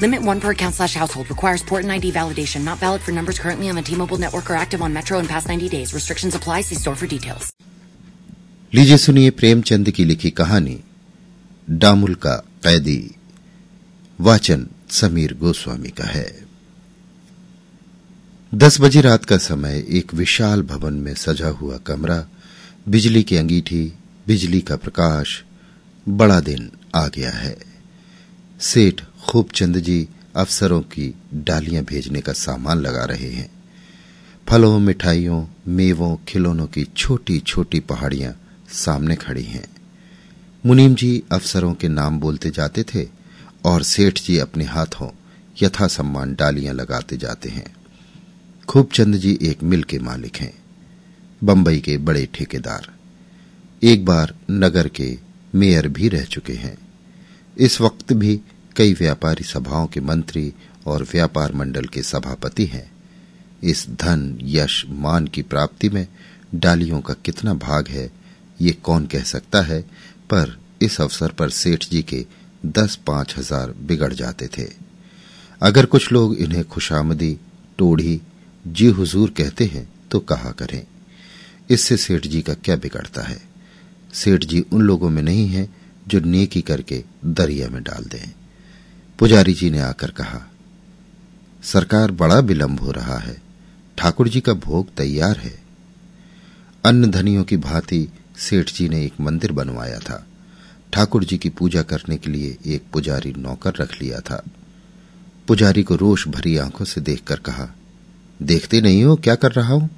Limit one per account slash household. Requires port and ID validation. Not valid for numbers currently on the T-Mobile network or active on Metro in past 90 days. Restrictions apply. See store for details. लीजिए सुनिए प्रेमचंद की लिखी कहानी डामुल का कैदी वाचन समीर गोस्वामी का है दस बजे रात का समय एक विशाल भवन में सजा हुआ कमरा बिजली की अंगीठी बिजली का प्रकाश बड़ा दिन आ गया है सेठ खूबचंद जी अफसरों की डालियाँ भेजने का सामान लगा रहे हैं। फलों, मिठाइयों, मेवों, खिलौनों की छोटी छोटी पहाड़ियाँ सामने खड़ी हैं। मुनीम जी अफसरों के नाम बोलते जाते थे और सेठ जी अपने हाथों यथा सम्मान डालियाँ लगाते जाते हैं। खूबचंद जी एक मिल के मालिक हैं, बंबई के बड़े ठेकेदार। एक बार नगर के मेयर भी रह चुके हैं। इस वक्त भी कई व्यापारी सभाओं के मंत्री और व्यापार मंडल के सभापति हैं। इस धन, यश, मान की प्राप्ति में डालियों का कितना भाग है, ये कौन कह सकता है? पर इस अवसर पर सेठ जी के दस पाँच हज़ार बिगड़ जाते थे। अगर कुछ लोग इन्हें खुशामदी, टोढ़ी, जी हुजूर कहते हैं तो कहा करें। इससे सेठ जी का क्या बिगड़ता है? सेठ जी उन लोगों में नहीं है जो नेकी करके दरिया में डाल दें। पुजारी जी ने आकर कहा, सरकार बड़ा विलंब हो रहा है, ठाकुर जी का भोग तैयार है। अन्न धनियों की भांति सेठ जी ने एक मंदिर बनवाया था। ठाकुर जी की पूजा करने के लिए एक पुजारी नौकर रख लिया था। पुजारी को रोष भरी आँखों से देखकर कहा, देखते नहीं हो क्या कर रहा हूँ?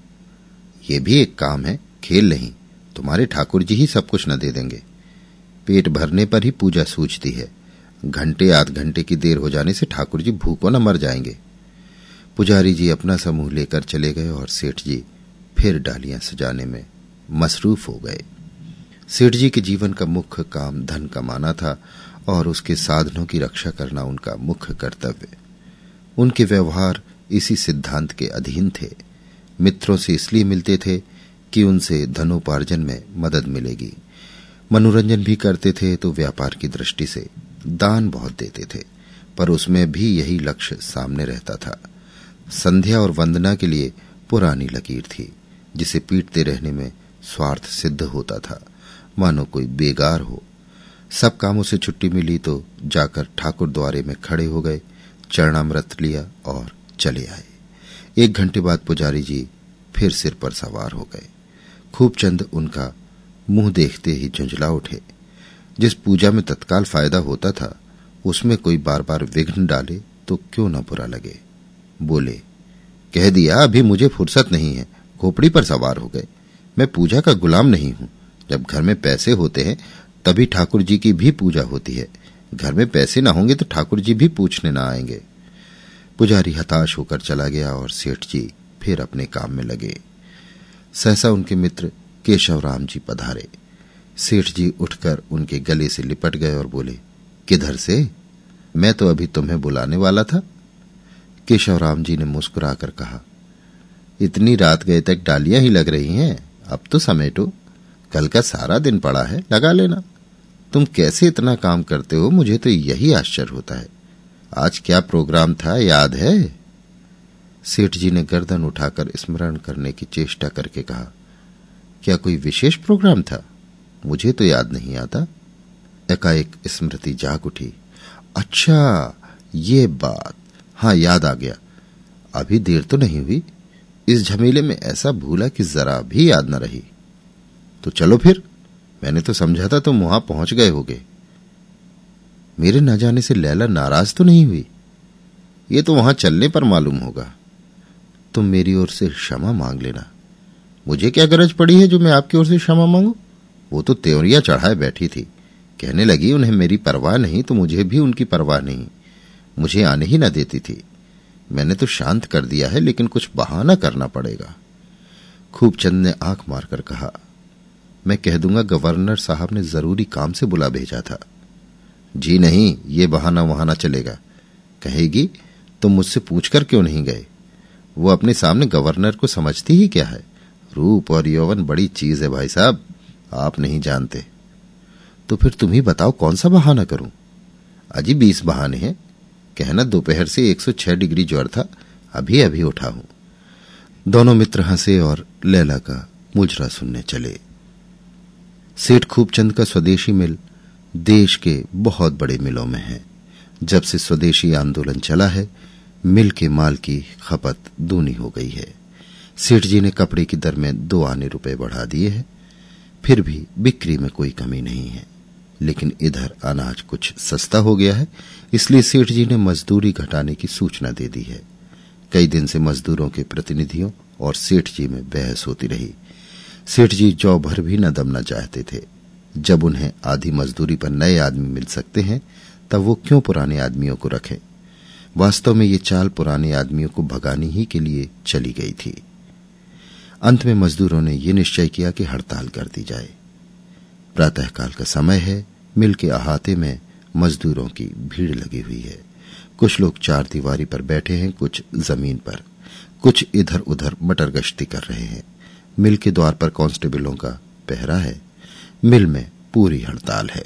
यह भी एक काम है, खेल नहीं, तुम्हारे ठाकुर जी ही सब कुछ न दे देंगे। पेट भरने पर ही पूजा सूझती है घंटे, आध घंटे की देर हो जाने से ठाकुर जी भूखों न मर जाएँगे। पुजारी जी अपना समूह लेकर चले गए और सेठ जी फिर डालियाँ सजाने में मसरूफ हो गए। सेठ जी के जीवन का मुख्य काम धन कमाना था और उसके साधनों की रक्षा करना उनका मुख्य कर्तव्य। उनके व्यवहार इसी सिद्धांत के अधीन थे। मित्रों से इसलिए मिलते थे कि उनसे धनोपार्जन में मदद मिलेगी। मनोरंजन भी करते थे तो व्यापार की दृष्टि से दान बहुत देते थे, पर उसमें भी यही लक्ष्य सामने रहता था। संध्या और वंदना के लिए पुरानी लकीर थी, जिसे पीटते रहने में स्वार्थ सिद्ध होता था। मानो कोई बेगार हो। सब कामों से छुट्टी मिली तो जाकर ठाकुर द्वारे में खड़े हो गए, चरणामृत लिया और चले आए। एक घंटे बाद पुजारी जी फिर सिर पर सवार हो गए। खूबचंद उनका मुँह देखते ही झुंझला उठे। जिस पूजा में तत्काल फ़ायदा होता था, उसमें कोई बार बार विघ्न डाले तो क्यों ना बुरा लगे? बोले, कह दिया, अभी मुझे फुर्सत नहीं है। खोपड़ी पर सवार हो गए। मैं पूजा का गुलाम नहीं हूँ। जब घर में पैसे होते हैं, तभी ठाकुर जी की भी पूजा होती है। घर में पैसे ना होंगे तो ठाकुर जी भी पूछने न आएँगे। पुजारी हताश होकर चला गया और सेठ जी फिर अपने काम में लगे। सहसा उनके मित्र केशवराम जी पधारे। सेठ जी उठकर उनके गले से लिपट गए और बोले, किधर से? मैं तो अभी तुम्हें बुलाने वाला था। केशवराम जी ने मुस्कुराकर कहा, इतनी रात गए तक डालियाँ ही लग रही हैं, अब तो समेटो कल का सारा दिन पड़ा है, लगा लेना। तुम कैसे इतना काम करते हो, मुझे तो यही आश्चर्य होता है। आज क्या प्रोग्राम था, याद है? सेठ जी ने गर्दन उठाकर स्मरण करने की चेष्टा करके कहा, क्या कोई विशेष प्रोग्राम था? मुझे तो याद नहीं आता। एकाएक स्मृति जाग उठी। अच्छा ये बात। हाँ याद आ गया। अभी देर तो नहीं हुई। इस झमेले में ऐसा भूला कि जरा भी याद न रही। तो चलो फिर। मैंने तो समझा था तुम वहाँ पहुँच गए होगे। मेरे न जाने से लैला नाराज़ तो नहीं हुई? ये तो वहाँ चलने पर मालूम होगा। तुम मेरी ओर से क्षमा मांग लेना। मुझे क्या गरज पड़ी है जो मैं आपकी ओर से क्षमा मांगू? वो तो त्योरियाँ चढ़ाए बैठी थी। कहने लगी, उन्हें मेरी परवाह नहीं तो मुझे भी उनकी परवाह नहीं। मुझे आने ही न देती थी। मैंने तो शांत कर दिया है, लेकिन कुछ बहाना करना पड़ेगा। खूब चंद ने आँख मारकर कहा, मैं कह दूँगा, गवर्नर साहब ने ज़रूरी काम से बुला भेजा था। जी नहीं, ये बहाना वहाना चलेगा। कहेगी तो मुझसे पूछकर क्यों नहीं गए? वो अपने सामने गवर्नर को समझती ही क्या है? रूप और यौवन बड़ी चीज़ है भाई साहब। आप नहीं जानते। तो फिर तुम ही बताओ कौन सा बहाना करूँ? अजी बीस बहाने हैं। कहना दोपहर से 106 डिग्री ज्वर था। अभी अभी उठा हूँ। दोनों मित्र हंसे और लैला का मुजरा सुनने चले। सेठ खूबचंद का स्वदेशी मिल देश के बहुत बड़े मिलों में है। जब से स्वदेशी आंदोलन चला है, मिल के माल की खपत दूनी हो गई है। सेठ जी ने कपड़े की दर में दो आने रुपए बढ़ा दिए हैं। फिर भी बिक्री में कोई कमी नहीं है। लेकिन इधर अनाज कुछ सस्ता हो गया है, इसलिए सेठ जी ने मजदूरी घटाने की सूचना दे दी है। कई दिन से मजदूरों के प्रतिनिधियों और सेठ जी में बहस होती रही। सेठ जी जौ भर भी न दमना चाहते थे। जब उन्हें आधी मजदूरी पर नए आदमी मिल सकते हैं, तब वो क्यों पुराने आदमियों को रखें? वास्तव में ये चाल पुराने आदमियों को भगाने ही के लिए चली गई थी। अंत में मजदूरों ने यह निश्चय किया कि हड़ताल कर दी जाए। प्रातःकाल का समय है, मिल के अहाते में मजदूरों की भीड़ लगी हुई है। कुछ लोग चार दीवारी पर बैठे हैं, कुछ ज़मीन पर। कुछ इधर उधर मटर गश्ती कर रहे हैं। मिल के द्वार पर कांस्टेबलों का पहरा है। मिल में पूरी हड़ताल है।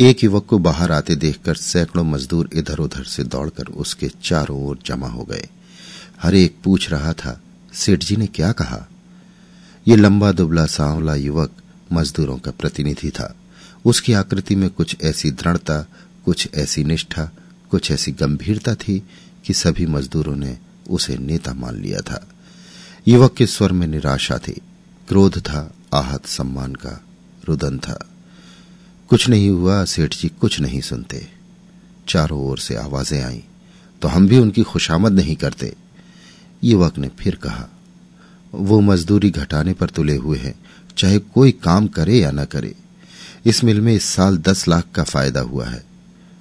एक युवक को बाहर आते देखकर सैकड़ों मजदूर इधर उधर से दौड़कर उसके चारों ओर जमा हो गए। हर एक पूछ रहा था सेठ जी ने क्या कहा? ये लंबा दुबला सांवला युवक मजदूरों का प्रतिनिधि था। उसकी आकृति में कुछ ऐसी दृढ़ता, कुछ ऐसी निष्ठा, कुछ ऐसी गंभीरता थी कि सभी मजदूरों ने उसे नेता मान लिया था। युवक के स्वर में निराशा थी। क्रोध था, आहत सम्मान का रुदन था। कुछ नहीं हुआ, सेठ जी कुछ नहीं सुनते। चारों ओर से आवाज़ें आई। तो हम भी उनकी खुशामद नहीं करते। युवक ने फिर कहा, वो मजदूरी घटाने पर तुले हुए हैं, चाहे कोई काम करे या न करे। इस मिल में इस साल दस लाख का फ़ायदा हुआ है।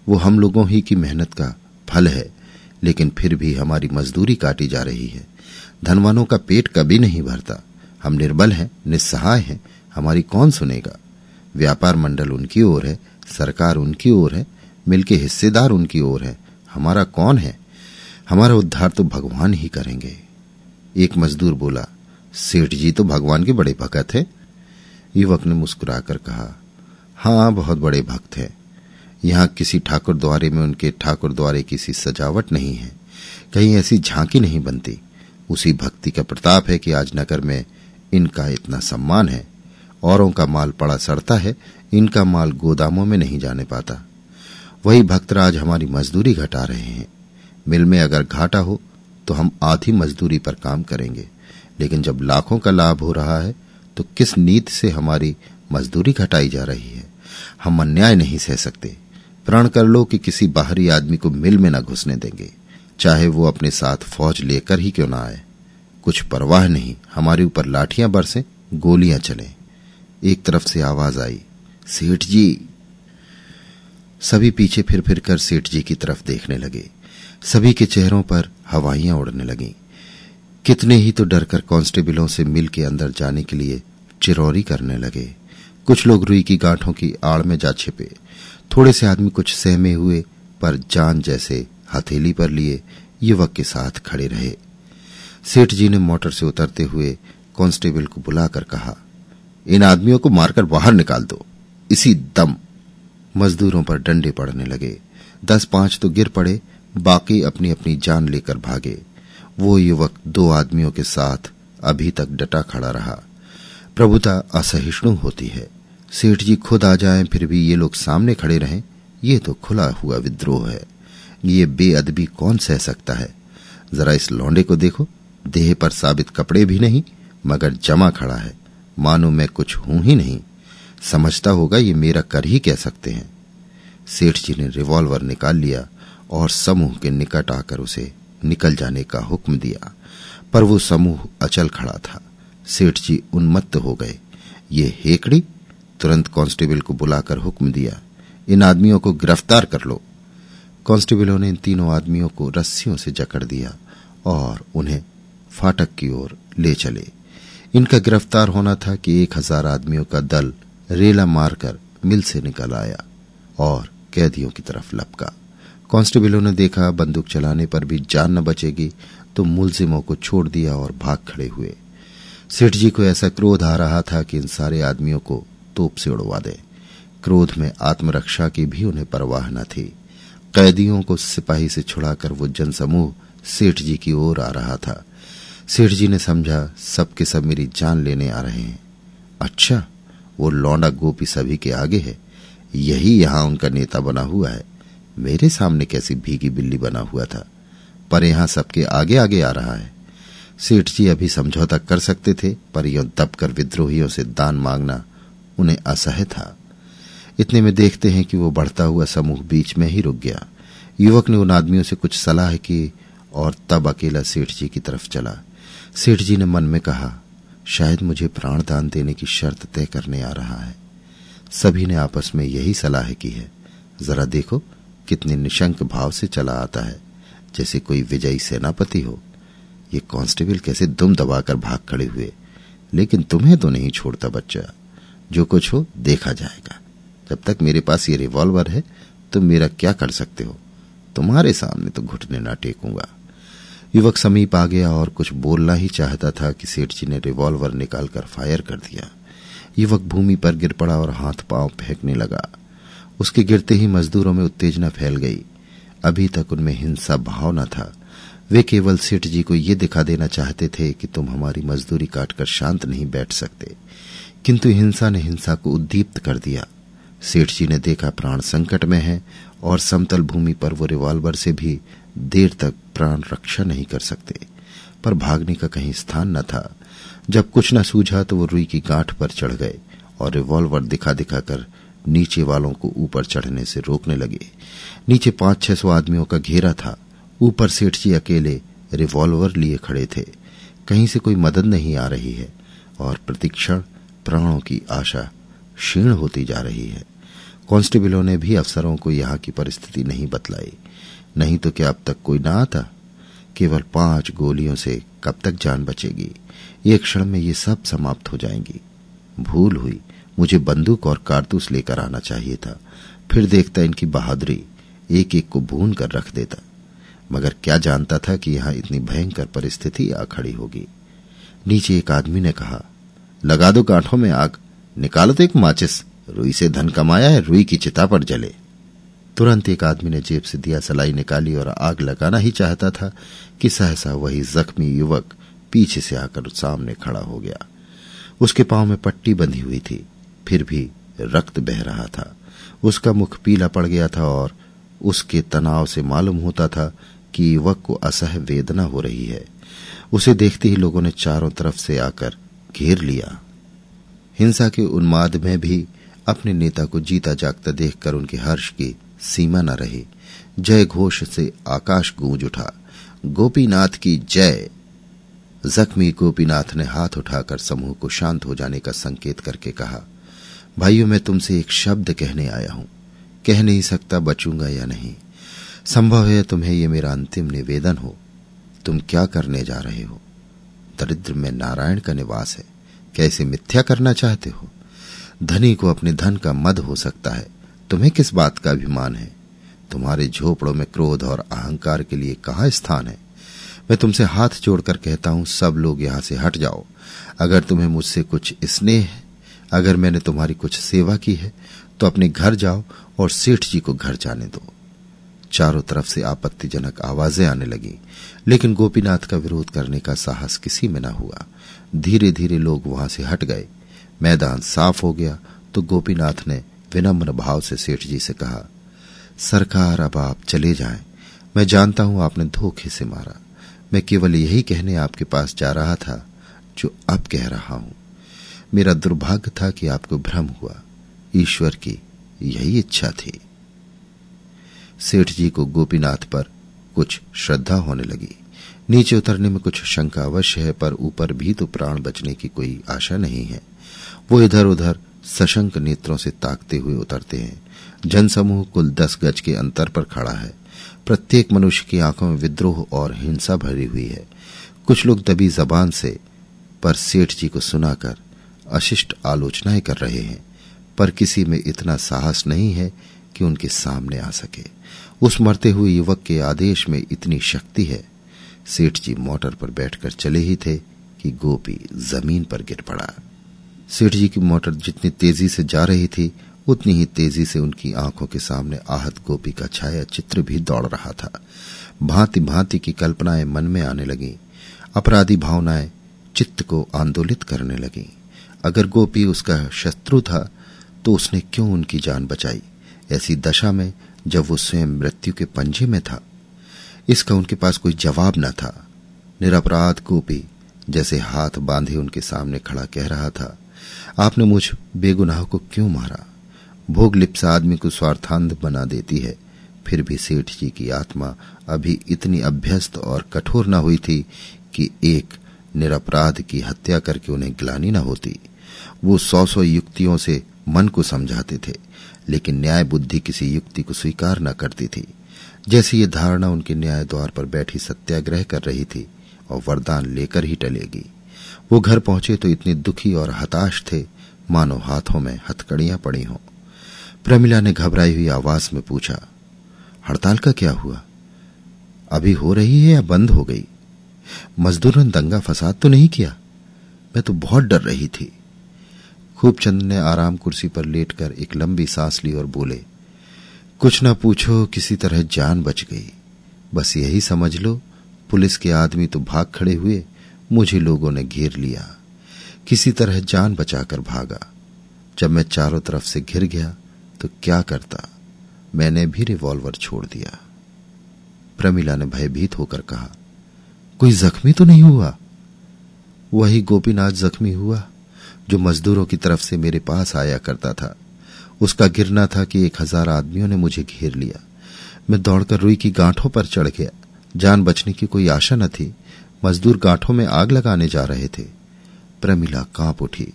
वो हम लोगों ही की मेहनत का फल है, लेकिन फिर भी हमारी मजदूरी काटी जा रही है। धनवानों का पेट कभी नहीं भरता। हम निर्बल हैं, निस्सहाय हैं, हमारी कौन सुनेगा? व्यापार मंडल उनकी ओर है, सरकार उनकी ओर है, मिल के हिस्सेदार उनकी ओर है। हमारा कौन है? हमारा उद्धार तो भगवान ही करेंगे। एक मजदूर बोला, सेठ जी तो भगवान के बड़े भगत हैं। युवक ने मुस्कुराकर कहा, हाँ, बहुत बड़े भक्त हैं। यहाँ किसी ठाकुर द्वारे में उनके ठाकुर द्वारे किसी सजावट नहीं है। कहीं ऐसी झांकी नहीं बनती। उसी भक्ति का प्रताप है कि आज नगर में इनका इतना सम्मान है। औरों का माल पड़ा सड़ता है, इनका माल गोदामों में नहीं जाने पाता। वही भक्तराज हमारी मजदूरी घटा रहे हैं। मिल में अगर घाटा हो तो हम आधी मजदूरी पर काम करेंगे। लेकिन जब लाखों का लाभ हो रहा है तो किस नीति से हमारी मजदूरी घटाई जा रही है? हम अन्याय नहीं सह सकते। प्रण कर लो कि किसी बाहरी आदमी को मिल में न घुसने देंगे। चाहे वो अपने साथ फौज लेकर ही क्यों ना आए। कुछ परवाह नहीं, हमारे ऊपर लाठियाँ बरसे, गोलियाँ चले। एक तरफ़ से आवाज़ आई, सेठ जी! सभी पीछे फिर फिर कर सेठ जी की तरफ़ देखने लगे। सभी के चेहरों पर हवाइयाँ उड़ने लगीं। कितने ही तो डरकर कांस्टेबलों से मिल के अंदर जाने के लिए चिरौरी करने लगे। कुछ लोग रुई की गांठों की आड़ में जा छिपे। थोड़े से आदमी कुछ सहमे हुए, पर जान जैसे हथेली पर लिए युवक के साथ खड़े रहे। सेठ जी ने मोटर से उतरते हुए कांस्टेबल को बुलाकर कहा, इन आदमियों को मारकर बाहर निकाल दो। इसी दम. मजदूरों पर डंडे पड़ने लगे। दस पाँच तो गिर पड़े बाकी अपनी अपनी जान लेकर भागे। वो युवक दो आदमियों के साथ अभी तक डटा खड़ा रहा। प्रभुता असहिष्णु होती है। सेठ जी खुद आ जाएँ, फिर भी ये लोग सामने खड़े रहें, ये तो खुला हुआ विद्रोह है। ये बेअदबी कौन सह सकता है? जरा इस लौंडे को देखो। देह पर साबित कपड़े भी नहीं, मगर जमा खड़ा है। मानो मैं कुछ हूँ ही नहीं। समझता होगा ये मेरा कर ही कह सकते हैं। सेठ जी ने रिवॉल्वर निकाल लिया। और समूह के निकट आकर उसे निकल जाने का हुक्म दिया। पर वो समूह अचल खड़ा था। सेठ जी उन्मत्त हो गए। ये हेकड़ी तुरंत कांस्टेबल को बुलाकर हुक्म दिया, इन आदमियों को गिरफ़्तार कर लो। कांस्टेबलों ने इन तीनों आदमियों को रस्सियों से जकड़ दिया और उन्हें फाटक की ओर ले चले। इनका गिरफ़्तार होना था कि एक हज़ार आदमियों का दल रेला मारकर मिल से निकल आया और कैदियों की तरफ़ लपका। कांस्टेबलों ने देखा बंदूक चलाने पर भी जान न बचेगी तो मुलजिमों को छोड़ दिया और भाग खड़े हुए। सेठ जी को ऐसा क्रोध आ रहा था कि इन सारे आदमियों को तोप से उड़वा दे। क्रोध में आत्मरक्षा की भी उन्हें परवाह न थी। कैदियों को सिपाही से छुड़ाकर वो जनसमूह सेठ जी की ओर आ रहा था। सेठ जी ने समझा सबके सब मेरी जान लेने आ रहे हैं। अच्छा वो लौंडा गोपी सभी के आगे है। यही यहाँ उनका नेता बना हुआ है। मेरे सामने कैसी भीगी बिल्ली बना हुआ था, पर यहाँ सबके आगे आगे आ रहा है। सेठ जी अभी समझौता कर सकते थे, पर यो दबकर विद्रोहियों से दान मांगना उन्हें असह्य था। इतने में देखते हैं कि वो बढ़ता हुआ समूह बीच में ही रुक गया। युवक ने उन आदमियों से कुछ सलाह की और तब अकेला सेठ जी की तरफ़ चला। सेठ जी ने मन में कहा, शायद मुझे प्राण दान देने की शर्त तय करने आ रहा है। सभी ने आपस में यही सलाह की है। जरा देखो कितने निशंक भाव से चला आता है, जैसे कोई विजयी सेनापति हो। ये कांस्टेबल कैसे दुम दबाकर भाग खड़े हुए? लेकिन तुम्हें तो नहीं छोड़ता बच्चा। जो कुछ हो, देखा जाएगा। जब तक मेरे पास ये रिवॉल्वर है, तुम मेरा क्या कर सकते हो? तुम्हारे सामने तो घुटने ना टेकूँगा। युवक समीप आ गया और कुछ बोलना ही चाहता था कि सेठ जी ने रिवॉल्वर निकालकर फायर कर दिया। युवक भूमि पर गिर पड़ा और हाथ पाँव फेंकने लगा। उसके गिरते ही मजदूरों में उत्तेजना फैल गई। अभी तक उनमें हिंसा भाव न था। वे केवल सेठ जी को ये दिखा देना चाहते थे कि तुम हमारी मजदूरी काटकर शांत नहीं बैठ सकते। किंतु हिंसा ने हिंसा को उद्दीप्त कर दिया। सेठ जी ने देखा प्राण संकट में है और समतल भूमि पर वो रिवाल्वर से भी देर तक प्राण रक्षा नहीं कर सकते। पर भागने का कहीं स्थान न था। जब कुछ न सूझा तो वो रुई की गांठ पर चढ़ गए और रिवॉल्वर दिखा दिखाकर नीचे वालों को ऊपर चढ़ने से रोकने लगे। नीचे पाँच छह सौ आदमियों का घेरा था। ऊपर सेठ जी अकेले रिवॉल्वर लिए खड़े थे। कहीं से कोई मदद नहीं आ रही है और प्रतिक्षण प्राणों की आशा क्षीण होती जा रही है। कांस्टेबलों ने भी अफसरों को यहाँ की परिस्थिति नहीं बतलाई। नहीं तो क्या अब तक कोई ना आता? केवल पाँच गोलियों से कब तक जान बचेगी? एक क्षण में ये सब समाप्त हो जाएँगी। भूल हुई। मुझे बंदूक और कारतूस लेकर आना चाहिए था। फिर देखता इनकी बहादुरी एक एक को भून कर रख देता। मगर क्या जानता था कि यहाँ इतनी भयंकर परिस्थिति आ खड़ी होगी? नीचे एक आदमी ने कहा, लगा दो गांठों में आग, निकालो तो एक माचिस, रुई से धन कमाया है, रुई की चिता पर जले। तुरंत एक आदमी ने जेब से दिया सलाई निकाली और आग लगाना ही चाहता था कि सहसा वही जख्मी युवक पीछे से आकर सामने खड़ा हो गया। उसके पाँव में पट्टी बंधी हुई थी। फिर भी रक्त बह रहा था। उसका मुख पीला पड़ गया था और उसके तनाव से मालूम होता था कि युवक को असह वेदना हो रही है। उसे देखते ही लोगों ने चारों तरफ़ से आकर घेर लिया। हिंसा के उन्माद में भी अपने नेता को जीता जागता देखकर उनके हर्ष की सीमा न रही। जय घोष से आकाश गूंज उठा। गोपीनाथ की जय। जख्मी गोपीनाथ ने हाथ उठाकर समूह को शांत हो जाने का संकेत करके कहा भाइयों, मैं तुमसे एक शब्द कहने आया हूँ। कह नहीं सकता बचूँगा या नहीं। संभव है तुम्हें यह मेरा अंतिम निवेदन हो। तुम क्या करने जा रहे हो? दरिद्र में नारायण का निवास है। कैसे मिथ्या करना चाहते हो? धनी को अपने धन का मद हो सकता है। तुम्हें किस बात का अभिमान है? तुम्हारे झोपड़ों में क्रोध और अहंकार के लिए कहा स्थान है? मैं तुमसे हाथ जोड़कर कहता हूँ, सब लोग यहाँ से हट जाओ। अगर तुम्हें मुझसे कुछ स्नेह अगर मैंने तुम्हारी कुछ सेवा की है तो अपने घर जाओ और सेठ जी को घर जाने दो। चारों तरफ़ से आपत्तिजनक आवाज़ें आने लगी, लेकिन गोपीनाथ का विरोध करने का साहस किसी में न हुआ। धीरे धीरे लोग वहाँ से हट गए। मैदान साफ़ हो गया तो गोपीनाथ ने विनम्र भाव से सेठ जी से कहा, सरकार, अब आप चले जाएँ। मैं जानता हूँ आपने धोखे से मारा। मैं केवल यही कहने आपके पास जा रहा था, जो अब कह रहा हूँ। मेरा दुर्भाग्य था कि आपको भ्रम हुआ। ईश्वर की यही इच्छा थी। सेठ जी को गोपीनाथ पर कुछ श्रद्धा होने लगी। नीचे उतरने में कुछ शंका अवश्य है, पर ऊपर भी तो प्राण बचने की कोई आशा नहीं है। वो इधर उधर सशंक नेत्रों से ताकते हुए उतरते हैं। जनसमूह कुल दस गज के अंतर पर खड़ा है। प्रत्येक मनुष्य की आँखों में विद्रोह और हिंसा भरी हुई है। कुछ लोग दबी जबान से पर सेठ जी को सुनाकर अशिष्ट आलोचनाएँ कर रहे हैं, पर किसी में इतना साहस नहीं है कि उनके सामने आ सके। उस मरते हुए युवक के आदेश में इतनी शक्ति है। सेठ जी मोटर पर बैठकर चले ही थे कि गोपी ज़मीन पर गिर पड़ा। सेठ जी की मोटर जितनी तेज़ी से जा रही थी, उतनी ही तेज़ी से उनकी आँखों के सामने आहत गोपी का छाया चित्र भी दौड़ रहा था। भांति भांति की कल्पनाएँ मन में आने लगी। अपराधी भावनाएँ चित्त को आंदोलित करने लगी। अगर गोपी उसका शत्रु था तो उसने क्यों उनकी जान बचाई? ऐसी दशा में जब वो स्वयं मृत्यु के पंजे में था, इसका उनके पास कोई जवाब न था। निरपराध गोपी जैसे हाथ बांधे उनके सामने खड़ा कह रहा था, आपने मुझ बेगुनाह को क्यों मारा? भोग लिप्सा आदमी को स्वार्थांध बना देती है। फिर भी सेठ जी की आत्मा अभी इतनी अभ्यस्त और कठोर न हुई थी कि एक निरपराध की हत्या करके उन्हें ग्लानी न होती। वो सौ सौ युक्तियों से मन को समझाते थे, लेकिन न्याय बुद्धि किसी युक्ति को स्वीकार न करती थी। जैसी ये धारणा उनके न्याय द्वार पर बैठी सत्याग्रह कर रही थी और वरदान लेकर ही टलेगी। वो घर पहुँचे तो इतने दुखी और हताश थे, मानो हाथों में हथकड़ियाँ पड़ी हों। प्रमिला ने घबराई हुई आवाज़ में पूछा, हड़ताल का क्या हुआ? अभी हो रही है या बंद हो गई? मजदूरों ने दंगा फसाद तो नहीं किया? मैं तो बहुत डर रही थी। खूबचंद ने आराम कुर्सी पर लेटकर एक लंबी सांस ली और बोले, कुछ ना पूछो, किसी तरह जान बच गई। बस यही समझ लो, पुलिस के आदमी तो भाग खड़े हुए, मुझे लोगों ने घेर लिया। किसी तरह जान बचाकर भागा। जब मैं चारों तरफ़ से घिर गया तो क्या करता? मैंने भी रिवॉल्वर छोड़ दिया। प्रमिला ने भयभीत होकर कहा, कोई जख्मी तो नहीं हुआ? वही गोपीनाथ जख्मी हुआ। जो मजदूरों की तरफ़ से मेरे पास आया करता था। उसका गिरना था कि एक हज़ार आदमियों ने मुझे घेर लिया। मैं दौड़कर रुई की गांठों पर चढ़ गया। जान बचने की कोई आशा न थी। मजदूर गांठों में आग लगाने जा रहे थे। प्रमिला काँप उठी।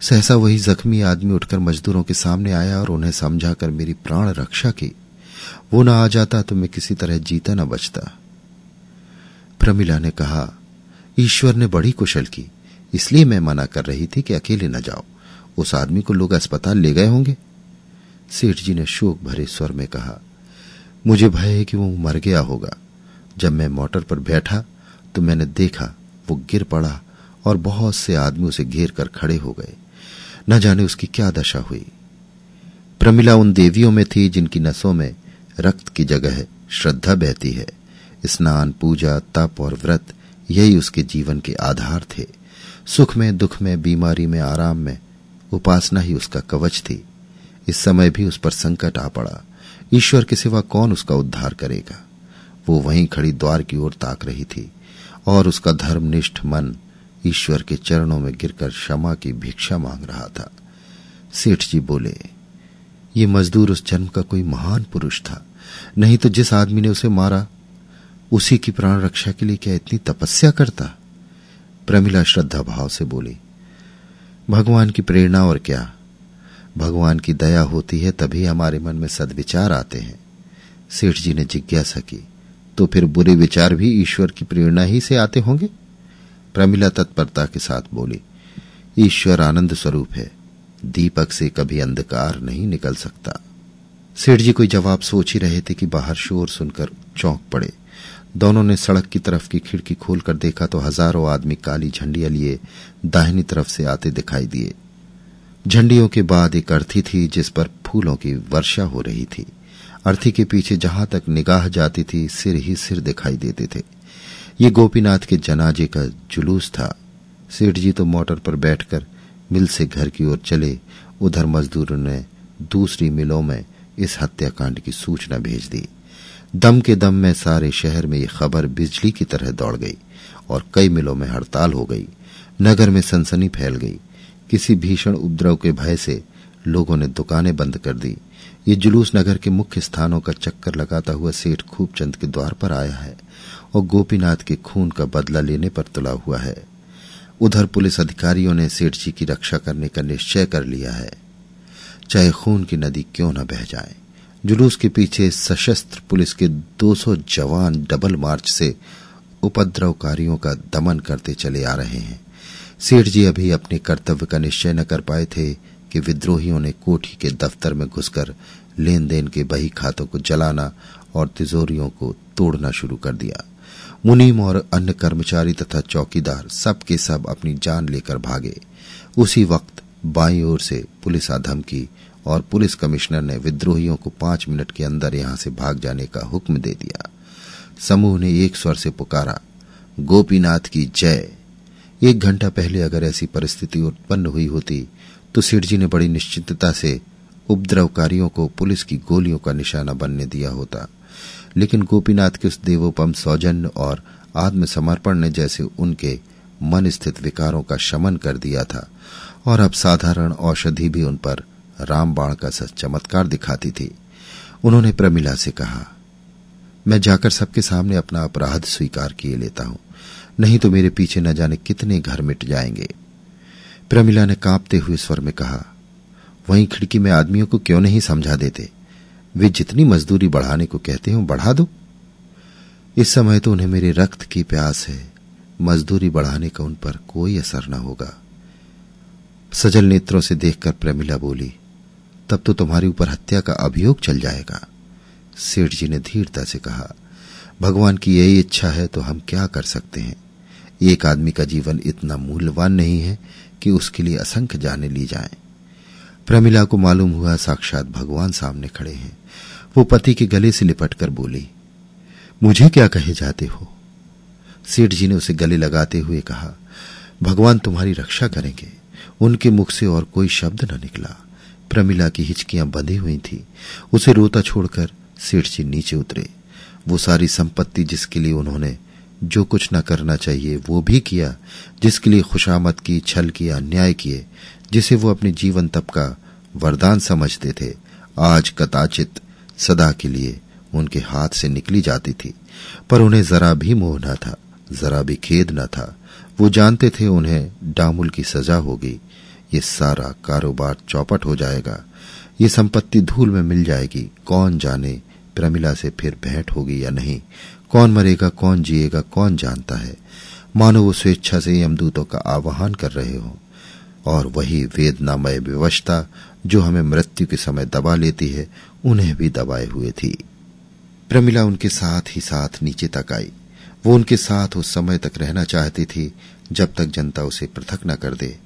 सहसा वही जख्मी आदमी उठकर मजदूरों के सामने आया और उन्हें समझाकर मेरी प्राण रक्षा की। वो न आ जाता तो मैं किसी तरह जीता न बचता। प्रमिला ने कहा, ईश्वर ने बड़ी कुशल की। इसलिए मैं मना कर रही थी कि अकेले न जाओ। उस आदमी को लोग अस्पताल ले गए होंगे। सेठ जी ने शोक भरे स्वर में कहा, मुझे भय है कि वो मर गया होगा। जब मैं मोटर पर बैठा तो मैंने देखा, वो गिर पड़ा और बहुत से आदमी उसे घेर कर खड़े हो गए। न जाने उसकी क्या दशा हुई। प्रमिला उन देवियों में थी जिनकी नसों में रक्त की जगह श्रद्धा बहती है। स्नान, पूजा, तप और व्रत, यही उसके जीवन के आधार थे। सुख में, दुख में, बीमारी में, आराम में। उपासना ही उसका कवच थी। इस समय भी उस पर संकट आ पड़ा। ईश्वर के सिवा कौन उसका उद्धार करेगा? वो वहीं खड़ी द्वार की ओर ताक रही थी और उसका धर्मनिष्ठ मन ईश्वर के चरणों में गिरकर क्षमा की भिक्षा मांग रहा था। सेठ जी बोले, ये मजदूर उस जन्म का कोई महान पुरुष था। नहीं तो जिस आदमी ने उसे मारा, उसी की प्राण रक्षा के लिए क्या इतनी तपस्या करता? प्रमिला श्रद्धा भाव से बोली, भगवान की प्रेरणा और क्या? भगवान की दया होती है तभी हमारे मन में सदविचार आते हैं। सेठ जी ने जिज्ञासा की तो फिर बुरे विचार भी ईश्वर की प्रेरणा ही से आते होंगे? प्रमिला तत्परता के साथ बोली, ईश्वर आनंद स्वरूप है, दीपक से कभी अंधकार नहीं निकल सकता। सेठ जी कोई जवाब सोच ही रहे थे कि बाहर शोर सुनकर चौंक पड़े। दोनों ने सड़क की तरफ़ की खिड़की खोलकर देखा तो हज़ारों आदमी काली झंडियाँ लिए दाहिनी तरफ़ से आते दिखाई दिए। झंडियों के बाद एक अर्थी थी जिस पर फूलों की वर्षा हो रही थी। अर्थी के पीछे जहाँ तक निगाह जाती थी, सिर ही सिर दिखाई देते थे। ये गोपीनाथ के जनाजे का जुलूस था। सेठ जी तो मोटर पर बैठकर मिल से घर की ओर चले। उधर मजदूरों ने दूसरी मिलों में इस हत्याकांड की सूचना भेज दी। दम के दम में सारे शहर में ये खबर बिजली की तरह दौड़ गई और कई मिलों में हड़ताल हो गई। नगर में सनसनी फैल गई। किसी भीषण उपद्रव के भय से लोगों ने दुकानें बंद कर दी। ये जुलूस नगर के मुख्य स्थानों का चक्कर लगाता हुआ सेठ खूबचंद के द्वार पर आया है और गोपीनाथ के खून का बदला लेने पर तुला हुआ है। उधर पुलिस अधिकारियों ने सेठ जी की रक्षा करने का निश्चय कर लिया है। चाहे खून की नदी क्यों न बह जाए। जुलूस के पीछे सशस्त्र पुलिस के 200 जवान डबल मार्च से उपद्रवकारियों का दमन करते चले आ रहे हैं। सेठ जी अभी अपने कर्तव्य का निश्चय न कर पाए थे कि विद्रोहियों ने कोठी के दफ्तर में घुसकर लेन देन के बही खातों को जलाना और तिजोरियों को तोड़ना शुरू कर दिया। मुनीम और अन्य कर्मचारी तथा चौकीदार सब के सब अपनी जान लेकर भागे। उसी वक्त बाई ओर से पुलिस आधम की और पुलिस कमिश्नर ने विद्रोहियों को पाँच मिनट के अंदर यहाँ से भाग जाने का हुक्म दे दिया। समूह ने एक स्वर से पुकारा, गोपीनाथ की जय। एक घंटा पहले अगर ऐसी परिस्थिति उत्पन्न हुई होती तो सेठ ने बड़ी निश्चितता से उपद्रवकारियों को पुलिस की गोलियों का निशाना बनने दिया होता। लेकिन गोपीनाथ के उस देवोपम सौजन्य और आत्मसमर्पण ने जैसे उनके मन स्थित विकारों का शमन कर दिया था, और अब साधारण औषधि भी उन पर रामबाण का सच चमत्कार दिखाती थी। उन्होंने प्रमिला से कहा, मैं जाकर सबके सामने अपना अपराध स्वीकार किए लेता हूँ। नहीं तो मेरे पीछे न जाने कितने घर मिट जाएँगे। प्रमिला ने कांपते हुए स्वर में कहा, वहीं खिड़की में आदमियों को क्यों नहीं समझा देते? वे जितनी मजदूरी बढ़ाने को कहते हो, बढ़ा दो। इस समय तो उन्हें मेरे रक्त की प्यास है। मजदूरी बढ़ाने का उन पर कोई असर न होगा। सजल नेत्रों से देखकर प्रमिला बोली तब तो तुम्हारे ऊपर हत्या का अभियोग चल जाएगा। सेठ जी ने धीरता से कहा, भगवान की यही इच्छा है तो हम क्या कर सकते हैं? एक आदमी का जीवन इतना मूल्यवान नहीं है कि उसके लिए असंख्य जाने ली जाएँ। प्रमिला को मालूम हुआ साक्षात भगवान सामने खड़े हैं। वो पति के गले से लिपटकर बोली, मुझे क्या कहे जाते हो? सेठ जी ने उसे गले लगाते हुए कहा, भगवान तुम्हारी रक्षा करेंगे। उनके मुख से और कोई शब्द न निकला। प्रमिला की हिचकियाँ बंधी हुई थी। उसे रोता छोड़कर सेठ जी नीचे उतरे। वो सारी संपत्ति जिसके लिए उन्होंने जो कुछ न करना चाहिए, वो भी किया, जिसके लिए खुशामद की, छल किया अन्याय किए, जिसे वो अपने जीवन तप का वरदान समझते थे, आज कदाचित सदा के लिए उनके हाथ से निकली जाती थी। पर उन्हें जरा भी मोह न था, जरा भी खेद न था। वो जानते थे उन्हें डामुल की सजा होगी। ये सारा कारोबार चौपट हो जाएगा। ये संपत्ति धूल में मिल जाएगी। कौन जाने प्रमिला से फिर भेंट होगी या नहीं? कौन मरेगा, कौन जिएगा, कौन जानता है? मानो वो स्वेच्छा से यमदूतों का आवाहन कर रहे हो। और वही वेदनामय विवशता जो हमें मृत्यु के समय दबा लेती है, उन्हें भी दबाए हुए थी। प्रमिला उनके साथ ही साथ नीचे तक आई। वो उनके साथ उस समय तक रहना चाहती थी, जब तक जनता उसे पृथक न कर दे।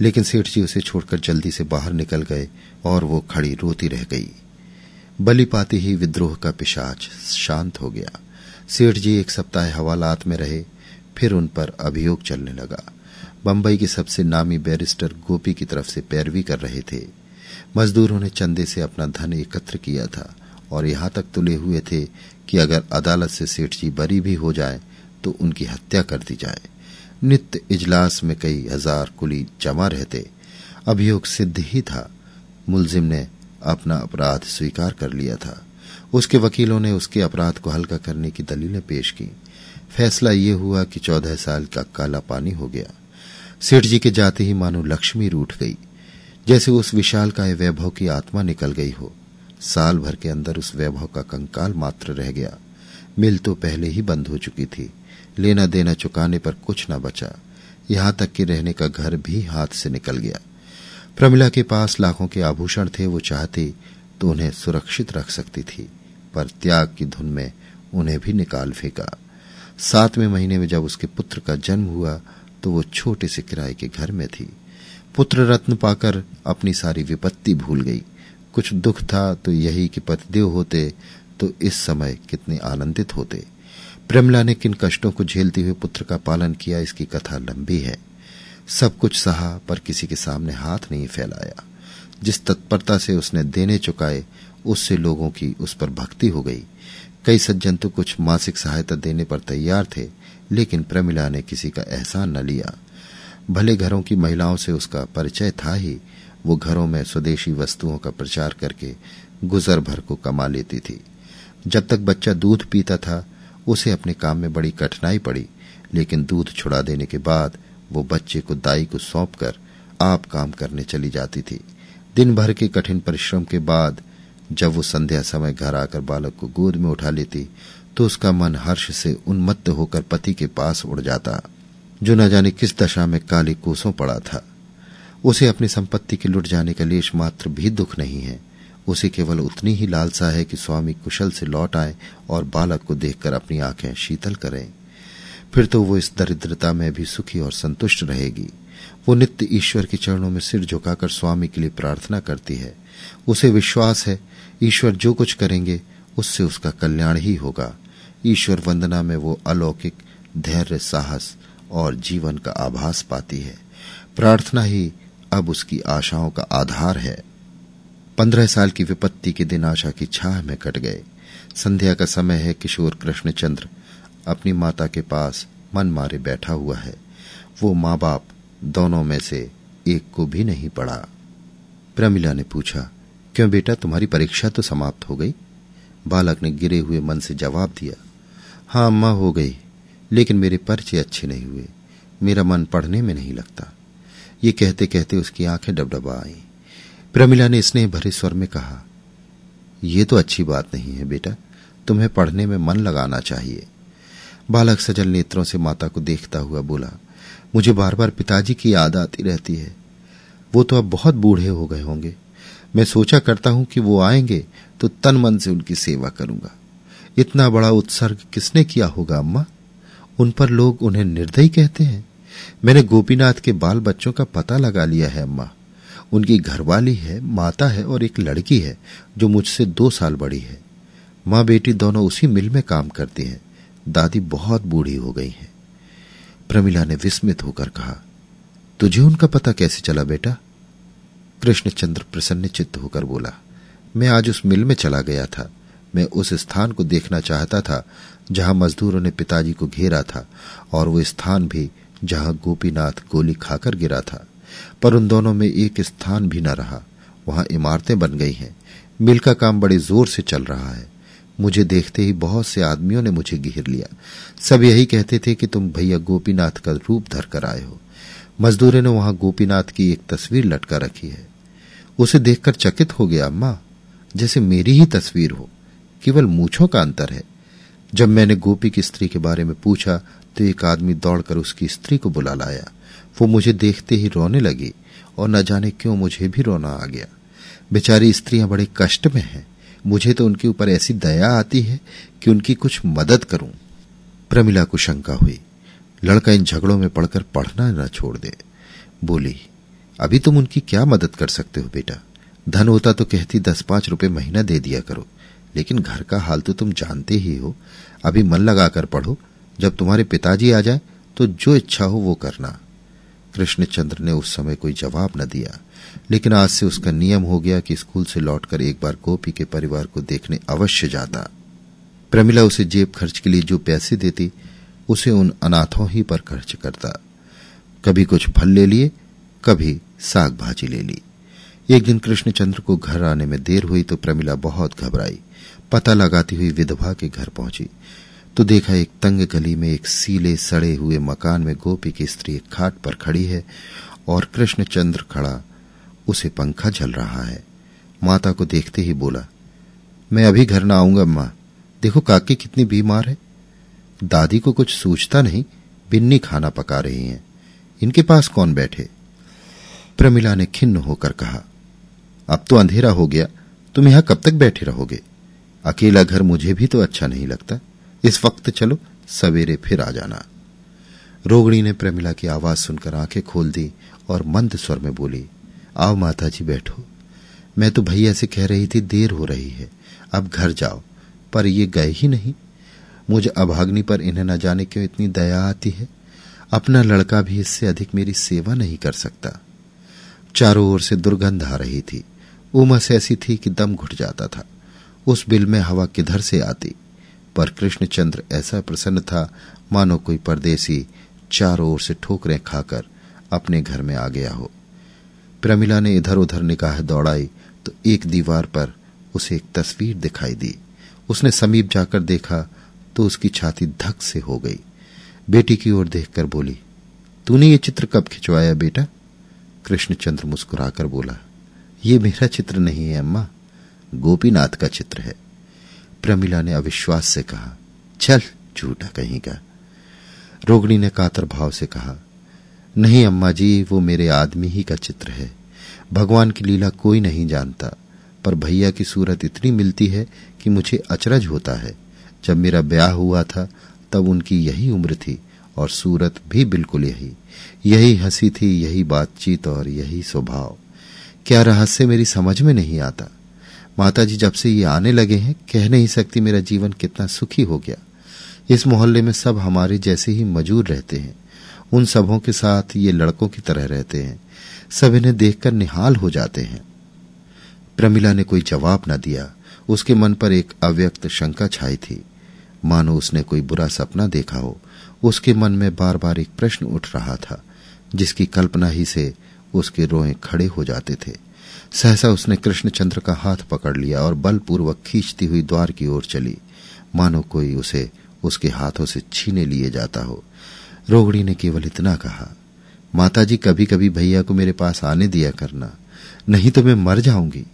लेकिन सेठ जी उसे छोड़कर जल्दी से बाहर निकल गए और वो खड़ी रोती रह गई। बलि पाती ही विद्रोह का पिशाच शांत हो गया। सेठ जी एक सप्ताह हवालात में रहे, फिर उन पर अभियोग चलने लगा। बंबई के सबसे नामी बैरिस्टर गोपी की तरफ़ से पैरवी कर रहे थे। मजदूरों ने चंदे से अपना धन एकत्र किया था और यहाँ तक तुले हुए थे कि अगर अदालत से सेठ जी बरी भी हो जाए तो उनकी हत्या कर दी जाए। नित्य इजलास में कई हज़ार कुली जमा रहते। अभियोग सिद्ध ही था। मुलजिम ने अपना अपराध स्वीकार कर लिया था। उसके वकीलों ने उसके अपराध को हल्का करने की दलीलें पेश की। फैसला ये हुआ कि चौदह साल का काला पानी हो गया। सेठ जी के जाते ही मानो लक्ष्मी रूठ गई। जैसे उस विशाल का वैभव की आत्मा निकल गई हो, साल भर के अंदर उस वैभव का कंकाल मात्र रह गया। मिल तो पहले ही बंद हो चुकी थी। लेना देना चुकाने पर कुछ न बचा। यहाँ तक कि रहने का घर भी हाथ से निकल गया। प्रमिला के पास लाखों के आभूषण थे, वो चाहती तो उन्हें सुरक्षित रख सकती थी, पर त्याग की धुन में उन्हें भी निकाल फेंका। सातवें महीने में जब उसके पुत्र का जन्म हुआ तो वो छोटे से किराए के घर में थी। पुत्र रत्न पाकर अपनी सारी विपत्ति भूल गई। कुछ दुख था तो यही कि पतिदेव होते तो इस समय कितने आनंदित होते। प्रमिला ने किन कष्टों को झेलते हुए पुत्र का पालन किया, इसकी कथा लंबी है। सब कुछ सहा, पर किसी के सामने हाथ नहीं फैलाया। जिस तत्परता से उसने देने चुकाए, उससे लोगों की उस पर भक्ति हो गई। कई सज्जन तो कुछ मासिक सहायता देने पर तैयार थे, लेकिन प्रमिला ने किसी का एहसान न लिया। भले घरों की महिलाओं से उसका परिचय था ही, वो घरों में स्वदेशी वस्तुओं का प्रचार करके गुजर भर को कमा लेती थी। जब तक बच्चा दूध पीता था उसे अपने काम में बड़ी कठिनाई पड़ी, लेकिन दूध छुड़ा देने के बाद वो बच्चे को दाई को सौंप कर आप काम करने चली जाती थी। दिन भर के कठिन परिश्रम के बाद जब वो संध्या समय घर आकर बालक को गोद में उठा लेती तो उसका मन हर्ष से उन्मत्त होकर पति के पास उड़ जाता, जो न जाने किस दशा में काली कोसों पड़ा था। उसे अपनी संपत्ति के लुट जाने का लेश मात्र भी दुख नहीं है। उसे केवल उतनी ही लालसा है कि स्वामी कुशल से लौट आए और बालक को देखकर अपनी आँखें शीतल करें। फिर तो वो इस दरिद्रता में भी सुखी और संतुष्ट रहेगी। वो नित्य ईश्वर के चरणों में सिर झुकाकर स्वामी के लिए प्रार्थना करती है। उसे विश्वास है, ईश्वर जो कुछ करेंगे, उससे उसका कल्याण ही होगा। ईश्वर वंदना में वो अलौकिक, धैर्य, साहस और जीवन का आभास पाती है। प्रार्थना ही अब उसकी आशाओं का आधार है। पंद्रह साल की विपत्ति के दिन आशा की छाह में कट गए। संध्या का समय है, किशोर कृष्णचंद्र अपनी माता के पास मन मारे बैठा हुआ है। वो माँ बाप दोनों में से एक को भी नहीं पढ़ा। प्रमिला ने पूछा, क्यों बेटा, तुम्हारी परीक्षा तो समाप्त हो गई? बालक ने गिरे हुए मन से जवाब दिया हाँ अम्मा, हो गई, लेकिन मेरे पर्चे अच्छे नहीं हुए। मेरा मन पढ़ने में नहीं लगता। ये कहते कहते उसकी आँखें डबडबा आई। प्रमिला ने स्नेह भरे स्वर में कहा यह तो अच्छी बात नहीं है बेटा, तुम्हें पढ़ने में मन लगाना चाहिए। बालक सजल नेत्रों से माता को देखता हुआ बोला, मुझे बार बार पिताजी की याद आती रहती है। वो तो अब बहुत बूढ़े हो गए होंगे। मैं सोचा करता हूँ कि वो आएँगे तो तन मन से उनकी सेवा करूँगा। इतना बड़ा उत्सर्ग किसने किया होगा अम्मा? उन पर लोग उन्हें निर्दयी कहते हैं। मैंने गोपीनाथ के बाल बच्चों का पता लगा लिया है अम्मा। उनकी घरवाली है, माता है और एक लड़की है, जो मुझसे दो साल बड़ी है। माँ बेटी दोनों उसी मिल में काम करती हैं। दादी बहुत बूढ़ी हो गई है। प्रमिला ने विस्मित होकर कहा, तुझे उनका पता कैसे चला बेटा? कृष्णचंद्र प्रसन्न चित्त होकर बोला, मैं आज उस मिल में चला गया था। मैं उस स्थान को देखना चाहता था, जहाँ मजदूरों ने पिताजी को घेरा था, और वो स्थान भी जहाँ गोपीनाथ गोली खाकर गिरा था। पर उन दोनों में एक स्थान भी न रहा। वहाँ इमारतें बन गई हैं। मिल का काम बड़े ज़ोर से चल रहा है। मुझे देखते ही बहुत से आदमियों ने मुझे घेर लिया। सब यही कहते थे कि तुम भैया गोपीनाथ का रूप धर कर आए हो। मजदूरों ने वहाँ गोपीनाथ की एक तस्वीर लटका रखी है। उसे देखकर चकित हो गया, अम्मा, जैसे मेरी ही तस्वीर हो। केवल मूछों का अंतर है। जब मैंने गोपी की स्त्री के बारे में पूछा तो एक आदमी दौड़कर उसकी स्त्री को बुला लाया। वो मुझे देखते ही रोने लगी और न जाने क्यों मुझे भी रोना आ गया। बेचारी स्त्रियाँ बड़े कष्ट में हैं। मुझे तो उनके ऊपर ऐसी दया आती है कि उनकी कुछ मदद करूँ। प्रमिला को शंका हुई। लड़का इन झगड़ों में पड़कर पढ़ना न छोड़ दे। बोली, अभी तुम उनकी क्या मदद कर सकते हो बेटा? धन होता तो कहती दस पाँच रुपए महीना दे दिया करो। लेकिन घर का हाल तो तुम जानते ही हो। अभी मन लगाकर पढ़ो। जब तुम्हारे पिताजी आ जाए तो जो इच्छा हो वो करना। कृष्णचंद्र ने उस समय कोई जवाब न दिया, लेकिन आज से उसका नियम हो गया कि स्कूल से लौटकर एक बार गोपी के परिवार को देखने अवश्य जाता। प्रमिला उसे जेब खर्च के लिए जो पैसे देती, उसे उन अनाथों ही पर खर्च करता। कभी कुछ फल ले लिए, कभी साग भाजी ले ली। एक दिन कृष्णचंद्र को घर आने में देर हुई तो प्रमिला बहुत घबराई। पता लगाती हुई विधवा के घर पहुँची। तो देखा एक तंग गली में एक सीले सड़े हुए मकान में गोपी की स्त्री एक खाट पर खड़ी है और कृष्णचंद्र खड़ा, उसे पंखा झल रहा है। माता को देखते ही बोला, मैं अभी घर ना आऊँगा, अम्मा। देखो काकी कितनी बीमार है। दादी को कुछ सूझता नहीं, बिन्नी खाना पका रही हैं। इनके पास कौन बैठे? प्रमिला ने खिन्न होकर कहा, अब तो अंधेरा हो गया। तुम यहाँ कब तक बैठे रहोगे? अकेला घर मुझे भी तो अच्छा नहीं लगता। इस वक्त चलो, सवेरे फिर आ जाना। रोगणी ने प्रमिला की आवाज़ सुनकर आँखें खोल दी और मंद स्वर में बोली, आओ माता जी बैठो। मैं तो भैया से कह रही थी, देर हो रही है। अब घर जाओ। पर ये गए ही नहीं। मुझे अभाग्नि पर इन्हें न जाने क्यों इतनी दया आती है? अपना लड़का भी इससे अधिक मेरी सेवा नहीं कर सकता। चारों ओर से दुर्गंध आ रही थी। उमस ऐसी थी कि दम घुट जाता था। उस बिल में हवा किधर से आती? पर कृष्णचंद्र ऐसा प्रसन्न था, मानो कोई परदेसी चारों ओर से ठोकरें खाकर अपने घर में आ गया हो। प्रमिला ने इधर उधर निकाह दौड़ाई तो एक दीवार पर उसे एक तस्वीर दिखाई दी। उसने समीप जाकर देखा तो उसकी छाती धक से हो गई। बेटी की ओर देखकर बोली, तूने ये चित्र कब खिंचवाया बेटा? कृष्णचंद्र मुस्कुराकर बोला, ये मेरा चित्र नहीं है, अम्मा। गोपीनाथ का चित्र है। प्रमिला ने अविश्वास से कहा, चल, झूठा कहीं का। रोगड़ी ने कातर भाव से कहा, नहीं अम्मा जी, वो मेरे आदमी ही का चित्र है। भगवान की लीला कोई नहीं जानता, पर भैया की सूरत इतनी मिलती है कि मुझे अचरज होता है। जब मेरा ब्याह हुआ था, तब उनकी यही उम्र थी, और सूरत भी बिल्कुल यही। यही हँसी थी, यही बातचीत और यही स्वभाव। क्या रहस्य मेरी समझ में नहीं आता? माता जी जब से ये आने लगे हैं, कह नहीं सकती मेरा जीवन कितना सुखी हो गया। इस मोहल्ले में सब हमारे जैसे ही मजूर रहते हैं। उन सबों के साथ ये लड़कों की तरह रहते हैं। सब इन्हें देखकर निहाल हो जाते हैं। प्रमिला ने कोई जवाब न दिया। उसके मन पर एक अव्यक्त शंका छाई थी। मानो उसने कोई बुरा सपना देखा हो। उसके मन में बार बार एक प्रश्न उठ रहा था, जिसकी कल्पना ही से उसके रोए खड़े हो जाते थे। सहसा उसने कृष्णचंद्र का हाथ पकड़ लिया और बलपूर्वक खींचती हुई द्वार की ओर चली। मानो कोई उसे उसके हाथों से छीने लिए जाता हो। रोगड़ी ने केवल इतना कहा, माताजी कभी कभी भैया को मेरे पास आने दिया करना, नहीं तो मैं मर जाऊँगी।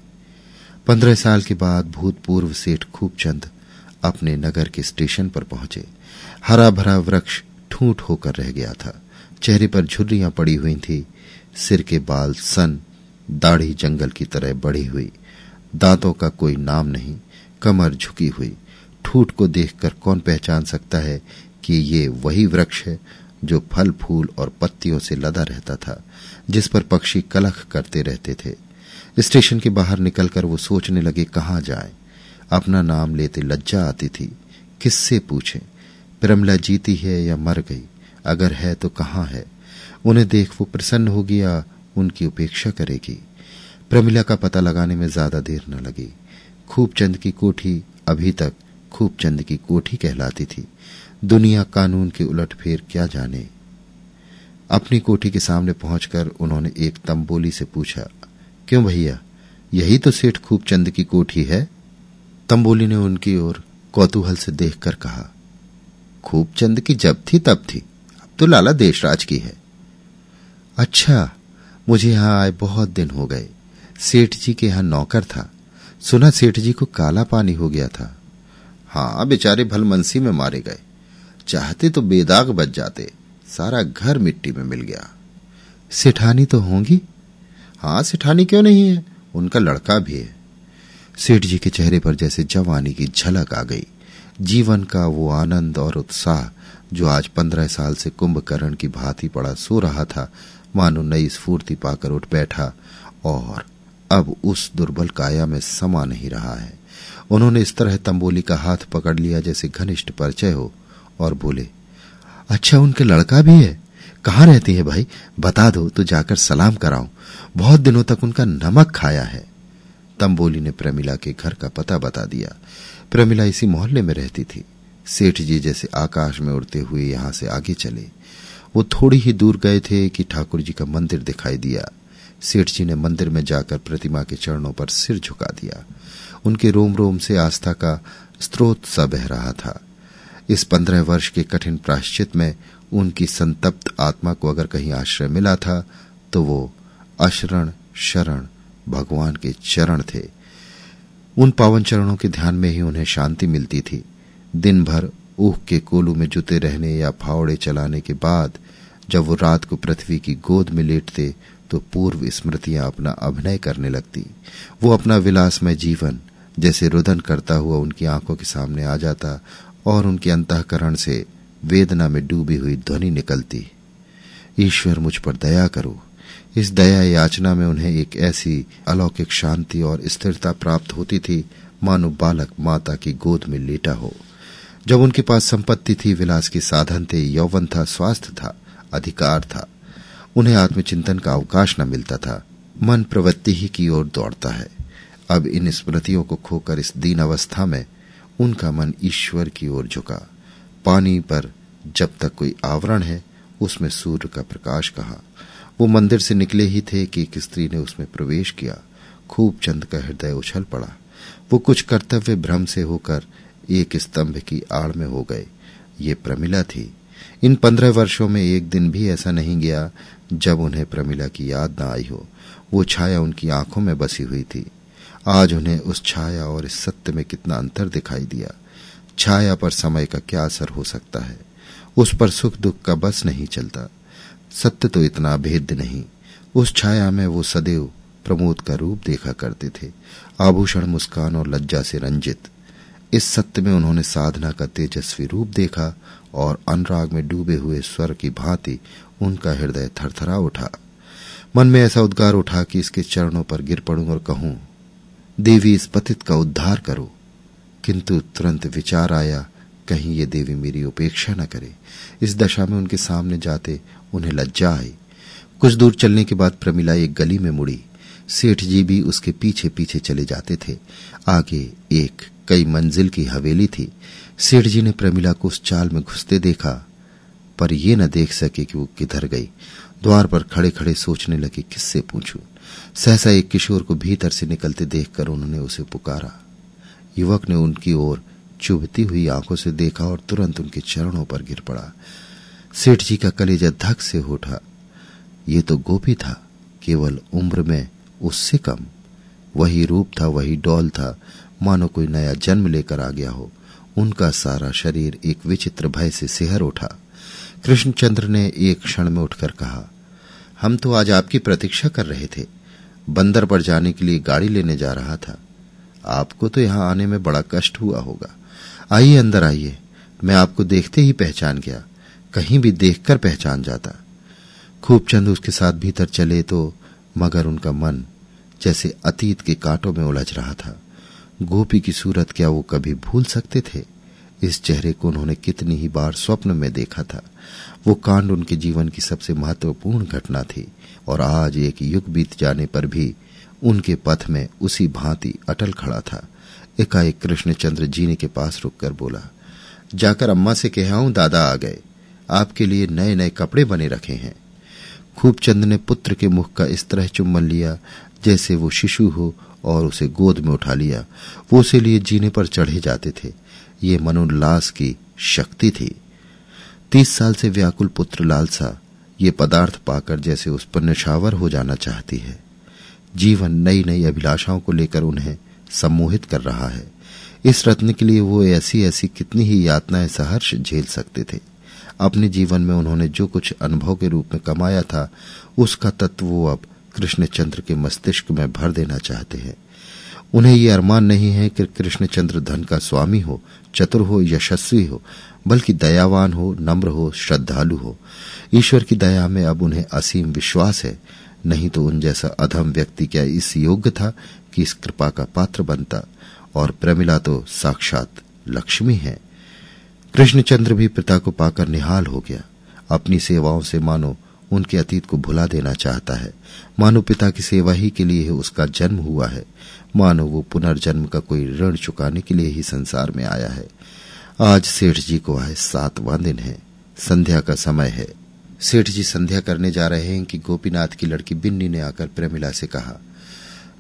पंद्रह साल के बाद भूतपूर्व सेठ खूबचंद अपने नगर के स्टेशन पर पहुँचे। हरा भरा वृक्ष ठूंठ होकर रह गया था। चेहरे पर झुर्रियाँ पड़ी हुई थी। सिर के बाल सन दाढ़ी जंगल की तरह बढ़ी हुई। दांतों का कोई नाम नहीं, कमर झुकी हुई। ठूठ को देखकर कौन पहचान सकता है कि ये वही वृक्ष है जो फल, फूल और पत्तियों से लदा रहता था, जिस पर पक्षी कलख करते रहते थे। स्टेशन के बाहर निकलकर वो सोचने लगे, कहाँ जाए? अपना नाम लेते लज्जा आती थी। किससे पूछे? प्रमला जीती है या मर गई? अगर है तो कहाँ है? उन्हें देख वो प्रसन्न होगी या उनकी उपेक्षा करेगी। प्रमिला का पता लगाने में ज़्यादा देर न लगी। खूबचंद की कोठी अभी तक खूबचंद की कोठी कहलाती थी। दुनिया कानून के उलट फेर क्या जाने। अपनी कोठी के सामने पहुंचकर उन्होंने एक तंबोली से पूछा, क्यों भैया, यही तो सेठ खूबचंद की कोठी है? तंबोली ने उनकी ओर कौतूहल से देखकर कहा खूबचंद की जब थी तब थी, अब तो लाला देशराज की है। अच्छा मुझे यहाँ आए बहुत दिन हो गए। सेठ जी के यहाँ नौकर था। सुना सेठ जी को काला पानी हो गया था। हाँ बेचारे भलमनसी में मारे गए। चाहते तो बेदाग बच जाते। सारा घर मिट्टी में मिल गया। सेठानी तो होंगी? हाँ सेठानी क्यों नहीं है? उनका लड़का भी है। सेठ जी के चेहरे पर जैसे जवानी की झलक आ गई। जीवन का वो आनंद और उत्साह जो आज पंद्रह साल से कुंभकर्ण की भांति पड़ा सो रहा था मानो नई स्फूर्ति पाकर उठ बैठा और अब उस दुर्बल काया में समा नहीं रहा है। उन्होंने इस तरह तंबोली का हाथ पकड़ लिया जैसे घनिष्ठ परिचय हो और बोले अच्छा उनके लड़का भी है? कहाँ रहती है भाई? बता दो तो जाकर सलाम कराऊं। बहुत दिनों तक उनका नमक खाया है। तंबोली ने प्रमिला के घर का पता बता दिया। प्रमिला इसी मोहल्ले में रहती थी। सेठ जी जैसे आकाश में उड़ते हुए यहाँ से आगे चले। वो थोड़ी ही दूर गए थे कि ठाकुर जी का मंदिर दिखाई दिया। सेठ जी ने मंदिर में जाकर प्रतिमा के चरणों पर सिर झुका दिया। उनके रोम रोम से आस्था का स्त्रोत सा बह रहा था। इस पंद्रह वर्ष के कठिन प्राश्चित में उनकी संतप्त आत्मा को अगर कहीं आश्रय मिला था तो वो अशरण शरण भगवान के चरण थे। उन पावन चरणों के ध्यान में ही उन्हें शांति मिलती थी। दिन भर ऊख के कोलू में जुते रहने या फावड़े चलाने के बाद जब वो रात को पृथ्वी की गोद में लेटते तो पूर्व स्मृतियाँ अपना अभिनय करने लगती। वो अपना विलासमय जीवन, जैसे रुदन करता हुआ उनकी आँखों के सामने आ जाता और उनके अंतकरण से वेदना में डूबी हुई ध्वनि निकलती। ईश्वर, मुझ पर दया करो। इस दया याचना में उन्हें एक ऐसी अलौकिक शांति और स्थिरता प्राप्त होती थी, मानो बालक माता की गोद में लेटा हो। जब उनके पास संपत्ति थी, विलास के साधन थे, यौवन था, स्वास्थ्य था, अधिकार था। उन्हें आत्मचिंतन का अवकाश न मिलता था। मन प्रवृत्ति ही की ओर दौड़ता है। अब इन स्मृतियों को खोकर इस दीन अवस्था में उनका मन ईश्वर की ओर झुका। पानी पर जब तक कोई आवरण है, उसमें सूर्य का प्रकाश कहा। वो मंदिर से निकले ही थे कि एक स्त्री ने उसमें प्रवेश किया। खूब चंद का हृदय उछल पड़ा। वो कुछ कर्तव्य भ्रम से होकर एक स्तंभ की आड़ में हो गए। ये प्रमिला थी। इन पंद्रह वर्षों में एक दिन भी ऐसा नहीं गया जब उन्हें प्रमिला की याद न आई हो। वो छाया उनकी आँखों में बसी हुई थी। आज उन्हें उस छाया और इस सत्य में कितना अंतर दिखाई दिया। छाया पर समय का क्या असर हो सकता है? उस पर सुख दुख का बस नहीं चलता। सत्य तो इतना भेद्य नहीं। उस छाया में वो सदैव प्रमोद का रूप देखा करते थे। आभूषण मुस्कान और लज्जा से रंजित। इस सत्य में उन्होंने साधना का तेजस्वी रूप देखा और अनुराग में डूबे हुए स्वर की भांति उनका हृदय थरथरा उठा। मन में ऐसा उद्गार उठा कि इसके चरणों पर गिर पड़ूं और कहूँ, देवी, इस पतित का उद्धार करो। किंतु तुरंत विचार आया, कहीं ये देवी मेरी उपेक्षा न करे। इस दशा में उनके सामने जाते उन्हें लज्जा आई। कुछ दूर चलने के बाद प्रमिला एक गली में मुड़ी। सेठ जी भी उसके पीछे पीछे चले जाते थे। आगे एक कई मंजिल की हवेली थी। सेठ जी ने प्रमिला को उस चाल में घुसते देखा, पर यह न देख सके कि वो किधर गई। द्वार पर खड़े खड़े सोचने लगे, किससे पूछूँ? सहसा एक किशोर को भीतर से निकलते देखकर उन्होंने उसे पुकारा। युवक ने उनकी ओर चुभती हुई आँखों से देखा और तुरंत उनके चरणों पर गिर पड़ा। सेठ जी का कलेजा धक से उठा। ये तो गोपी था, केवल उम्र में उससे कम। वही रूप था, वही डॉल था मानो कोई नया जन्म लेकर आ गया हो। उनका सारा शरीर एक विचित्र भय से सिहर उठा। कृष्णचंद्र ने एक क्षण में उठकर कहा, हम तो आज आपकी प्रतीक्षा कर रहे थे। बंदर पर जाने के लिए गाड़ी लेने जा रहा था। आपको तो यहाँ आने में बड़ा कष्ट हुआ होगा। आइए, अंदर आइए। मैं आपको देखते ही पहचान गया। कहीं भी देखकर पहचान जाता। खूब चंद उसके साथ भीतर चले तो मगर उनका मन जैसे अतीत के कांटों में उलझ रहा था। गोपी की सूरत क्या वो कभी भूल सकते थे? इस चेहरे को उन्होंने कितनी ही बार स्वप्न में देखा था। वो कांड उनके जीवन की सबसे महत्वपूर्ण घटना थी और आज एक युग बीत जाने पर भी उनके पथ में उसी भांति अटल खड़ा था। एकाएक कृष्णचंद्र जीने के पास रुककर बोला, जाकर अम्मा से कहा दादा आ गए। आपके लिए नए नए कपड़े बने रखे हैं। खूबचंद ने पुत्र के मुख का इस तरह चुम्बन लिया जैसे वो शिशु हो और उसे गोद में उठा लिया। वो उसे लिए जीने पर चढ़े जाते थे। ये मनोल्लास की शक्ति थी। तीस साल से व्याकुल पुत्र लालसा ये पदार्थ पाकर जैसे उस पर निशावर हो जाना चाहती है। जीवन नई नई अभिलाषाओं को लेकर उन्हें सम्मोहित कर रहा है। इस रत्न के लिए वो ऐसी ऐसी कितनी ही यातनाएँ सहर्ष झेल सकते थे। अपने जीवन में उन्होंने जो कुछ अनुभव के रूप में कमाया था, उसका तत्व वो अब कृष्णचंद्र के मस्तिष्क में भर देना चाहते हैं। उन्हें ये अरमान नहीं है कि कृष्णचंद्र धन का स्वामी हो, चतुर हो, यशस्वी हो, बल्कि दयावान हो, नम्र हो, श्रद्धालु हो। ईश्वर की दया में अब उन्हें असीम विश्वास है। नहीं तो उन जैसा अधम व्यक्ति क्या इस योग्य था कि इस कृपा का पात्र बनता? और प्रमिला तो साक्षात लक्ष्मी है। कृष्णचंद्र भी पिता को पाकर निहाल हो गया। अपनी सेवाओं से मानो उनके अतीत को भुला देना चाहता है। मानो पिता की सेवा ही के लिए उसका जन्म हुआ है। मानो वो पुनर्जन्म का कोई ऋण चुकाने के लिए ही संसार में आया है। आज सेठ जी को आए सातवां दिन है। संध्या का समय है। सेठ जी संध्या करने जा रहे हैं कि गोपीनाथ की लड़की बिन्नी ने आकर प्रेमिला से कहा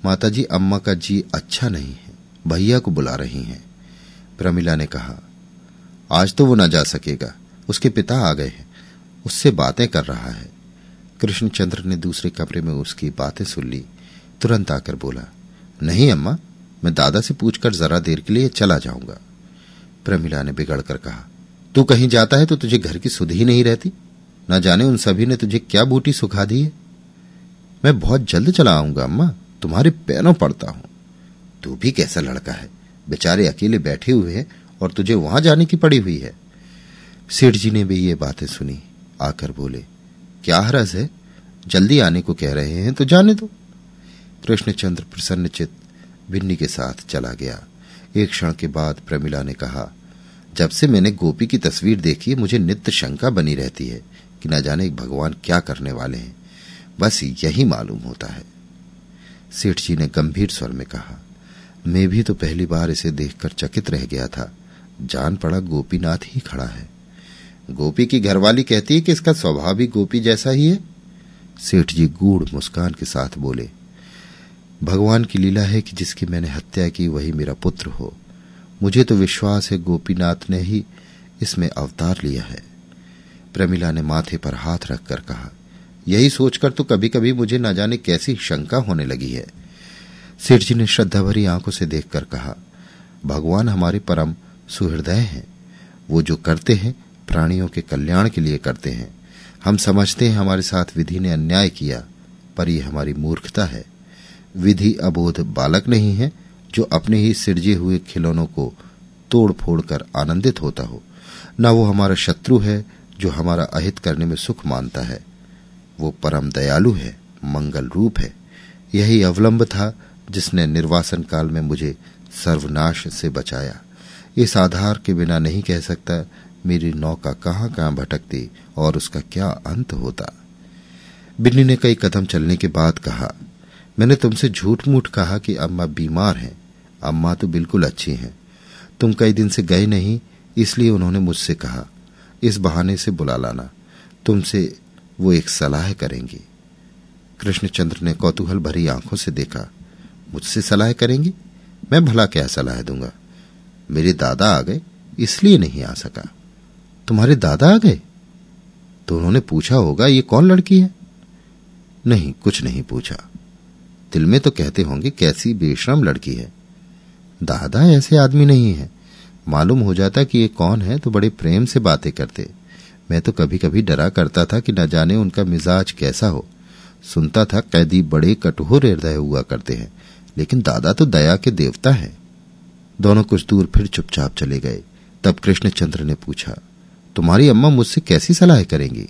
माता जी अम्मा का जी अच्छा नहीं है। भैया को बुला रही हैं। प्रमिला ने कहा, आज तो वो ना जा सकेगा। उसके पिता आ गए हैं। उससे बातें कर रहा है। कृष्णचंद्र ने दूसरे कमरे में उसकी बातें सुन ली। तुरंत आकर बोला, नहीं अम्मा, मैं दादा से पूछकर जरा देर के लिए चला जाऊँगा। प्रमिला ने बिगड़कर कहा, तू कहीं जाता है तो तुझे घर की सुध ही नहीं रहती। न जाने उन सभी ने तुझे क्या बूटी सुखा दी है। मैं बहुत जल्द चला आऊँगा अम्मा, तुम्हारे पैरों पड़ता हूँ। तू भी कैसा लड़का है, बेचारे अकेले बैठे हुए हैं और तुझे वहाँ जाने की पड़ी हुई है। सेठ जी ने भी ये बातें सुनी, आकर बोले क्या हरज है? जल्दी आने को कह रहे हैं तो जाने दो। कृष्णचंद्र प्रसन्नचित भिन्नी के साथ चला गया। एक क्षण के बाद प्रमिला ने कहा, जब से मैंने गोपी की तस्वीर देखी, मुझे नित्य शंका बनी रहती है कि न जाने भगवान क्या करने वाले हैं। बस यही मालूम होता है। सेठ जी ने गंभीर स्वर में कहा, मैं भी तो पहली बार इसे देखकर चकित रह गया था। जान पड़ा गोपीनाथ ही खड़ा है। गोपी की घरवाली कहती है कि इसका स्वभाव भी गोपी जैसा ही है। सेठ जी गूढ़ मुस्कान के साथ बोले, भगवान की लीला है कि जिसकी मैंने हत्या की, वही मेरा पुत्र हो। मुझे तो विश्वास है गोपीनाथ ने ही इसमें अवतार लिया है। प्रमिला ने माथे पर हाथ रखकर कहा, यही सोचकर तो कभी कभी मुझे न जाने कैसी शंका होने लगी है। सेठ जी ने श्रद्धा भरी आँखों से देखकर कहा, भगवान हमारे परम सुहृदय हैं। वो जो करते हैं प्राणियों के कल्याण के लिए करते हैं। हम समझते हैं हमारे साथ विधि ने अन्याय किया, पर यह हमारी मूर्खता है। विधि अबोध बालक नहीं है, जो अपने ही सिरजे हुए खिलौनों को तोड़ फोड़ कर आनंदित होता हो। न वो हमारा शत्रु है, जो हमारा अहित करने में सुख मानता है। वो परम दयालु है, मंगल रूप है। यही अवलंब था, जिसने निर्वासन काल में मुझे सर्वनाश से बचाया। इस आधार के बिना नहीं कह सकता मेरी नौका कहाँ कहाँ भटकती और उसका क्या अंत होता। बिन्नी ने कई कदम चलने के बाद कहा, मैंने तुमसे झूठ मूठ कहा कि अम्मा बीमार हैं। अम्मा तो बिल्कुल अच्छी हैं। तुम कई दिन से गए नहीं, इसलिए उन्होंने मुझसे कहा, इस बहाने से बुला लाना। तुमसे वो एक सलाह करेंगी। कृष्णचंद्र ने कौतूहल भरी आँखों से देखा, मुझसे सलाह करेंगी? मैं भला क्या सलाह दूँगा? मेरे दादा आ गए, इसलिए नहीं आ सका। तुम्हारे दादा आ गए? तो उन्होंने पूछा होगा, ये कौन लड़की है? नहीं, कुछ नहीं पूछा। दिल में तो कहते होंगे, कैसी बेशरम लड़की है। दादा ऐसे आदमी नहीं है। मालूम हो जाता कि ये कौन है तो बड़े प्रेम से बातें करते। मैं तो कभी कभी डरा करता था कि न जाने उनका मिजाज कैसा हो। सुनता था, कैदी बड़े कठोर हृदय हुआ करते हैं। लेकिन दादा तो दया के देवता है। दोनों कुछ दूर फिर चुपचाप चले गए। तब कृष्णचंद्र ने पूछा तुम्हारी अम्मा मुझसे कैसी सलाह करेंगी?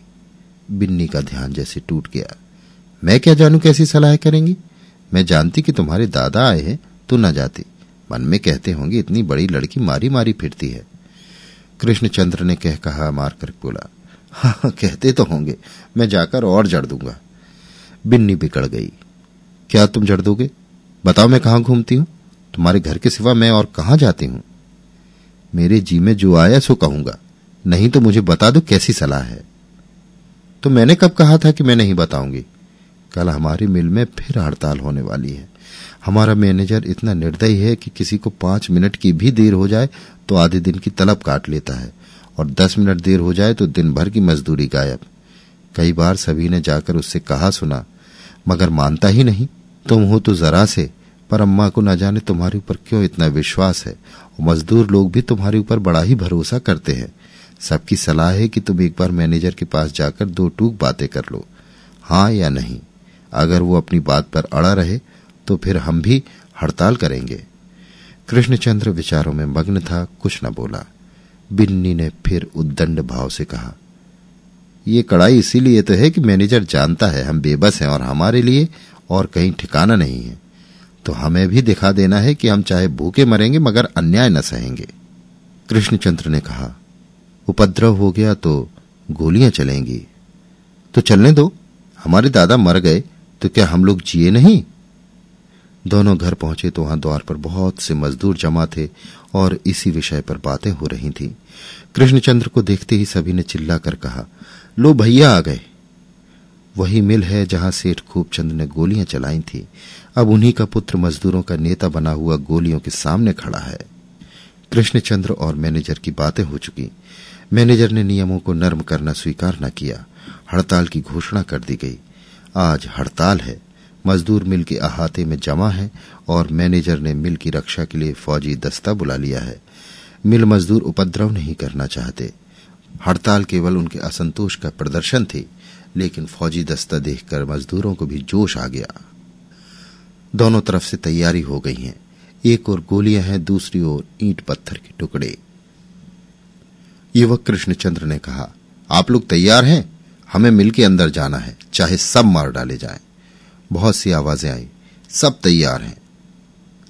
बिन्नी का ध्यान जैसे टूट गया। मैं क्या जानू कैसी सलाह करेंगी? मैं जानती कि तुम्हारे दादा आए हैं तो न जाती। मन में कहते होंगे इतनी बड़ी लड़की मारी मारी फिरती है। कृष्णचंद्र ने कह कहा मारकर बोला हाँ, हाँ कहते तो होंगे मैं जाकर और जड़ दूँगा। बिन्नी बिगड़ गई। क्या तुम जड़ दोगे? बताओ मैं कहाँ घूमती हूँ? तुम्हारे घर के सिवा मैं और कहाँ जाती हूँ? मेरे जी में जो आया सो कहूँगा। नहीं तो मुझे बता दो कैसी सलाह है। तो मैंने कब कहा था कि मैं नहीं बताऊँगी? कल हमारी मिल में फिर हड़ताल होने वाली है। हमारा मैनेजर इतना निर्दयी है कि किसी को पाँच मिनट की भी देर हो जाए तो आधे दिन की तलब काट लेता है और दस मिनट देर हो जाए तो दिन भर की मजदूरी गायब। कई बार सभी ने जाकर उससे कहा, सुना, मगर मानता ही नहीं। तुम हो तो जरा से, पर अम्मा को न जाने तुम्हारे ऊपर क्यों इतना विश्वास है? और मजदूर लोग भी तुम्हारे ऊपर बड़ा ही भरोसा करते हैं। सबकी सलाह है कि तुम एक बार मैनेजर के पास जाकर दो टूक बातें कर लो हाँ या नहीं। अगर वो अपनी बात पर अड़ा रहे तो फिर हम भी हड़ताल करेंगे। कृष्णचंद्र विचारों में मग्न था, कुछ न बोला। बिन्नी ने फिर उद्दंड भाव से कहा, ये कड़ाई इसीलिए तो है कि मैनेजर जानता है हम बेबस हैं और हमारे लिए और कहीं ठिकाना नहीं है। तो हमें भी दिखा देना है कि हम चाहे भूखे मरेंगे मगर अन्याय न सहेंगे। कृष्णचंद्र ने कहा उपद्रव हो गया तो गोलियाँ चलेंगी। तो चलने दो, हमारे दादा मर गए तो क्या हम लोग जिए नहीं? दोनों घर पहुँचे तो वहाँ द्वार पर बहुत से मजदूर जमा थे और इसी विषय पर बातें हो रही थीं। कृष्णचंद्र को देखते ही सभी ने चिल्लाकर कहा, लो भैया आ गए। वही मिल है जहाँ सेठ खूबचंद ने गोलियाँ चलाई थी। अब उन्हीं का पुत्र मजदूरों का नेता बना हुआ गोलियों के सामने खड़ा है। कृष्णचंद्र और मैनेजर की बातें हो चुकी। मैनेजर ने नियमों को नर्म करना स्वीकार न किया। हड़ताल की घोषणा कर दी गई। आज हड़ताल है। मजदूर मिल के अहाते में जमा है और मैनेजर ने मिल की रक्षा के लिए फौजी दस्ता बुला लिया है। मिल मजदूर उपद्रव नहीं करना चाहते। हड़ताल केवल उनके असंतोष का प्रदर्शन थी, लेकिन फौजी दस्ता देखकर मजदूरों को भी जोश आ गया। दोनों तरफ़ से तैयारी हो गई है। एक और गोलियाँ हैं, दूसरी ओर ईंट पत्थर के टुकड़े। युवक कृष्णचंद्र ने कहा, आप लोग तैयार हैं? हमें मिल के अंदर जाना है, चाहे सब मार डाले जाएँ. बहुत सी आवाज़ें आई, सब तैयार हैं।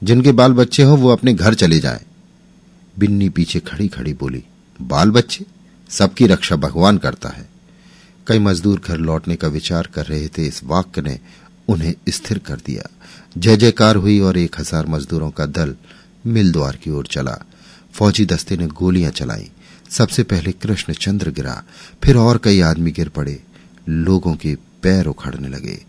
जिनके बाल बच्चे हो, वो अपने घर चले जाएँ। बिन्नी पीछे खड़ी खड़ी बोली बाल बच्चे सबकी रक्षा भगवान करता है। कई मजदूर घर लौटने का विचार कर रहे थे, इस वाक्य ने उन्हें स्थिर कर दिया। जय जयकार हुई और एक हज़ार मजदूरों का दल मिल द्वार की ओर चला। फौजी दस्ते ने गोलियाँ चलाई। सबसे पहले कृष्णचंद्र गिरा, फिर और कई आदमी गिर पड़े, लोगों के पैर उखड़ने लगे।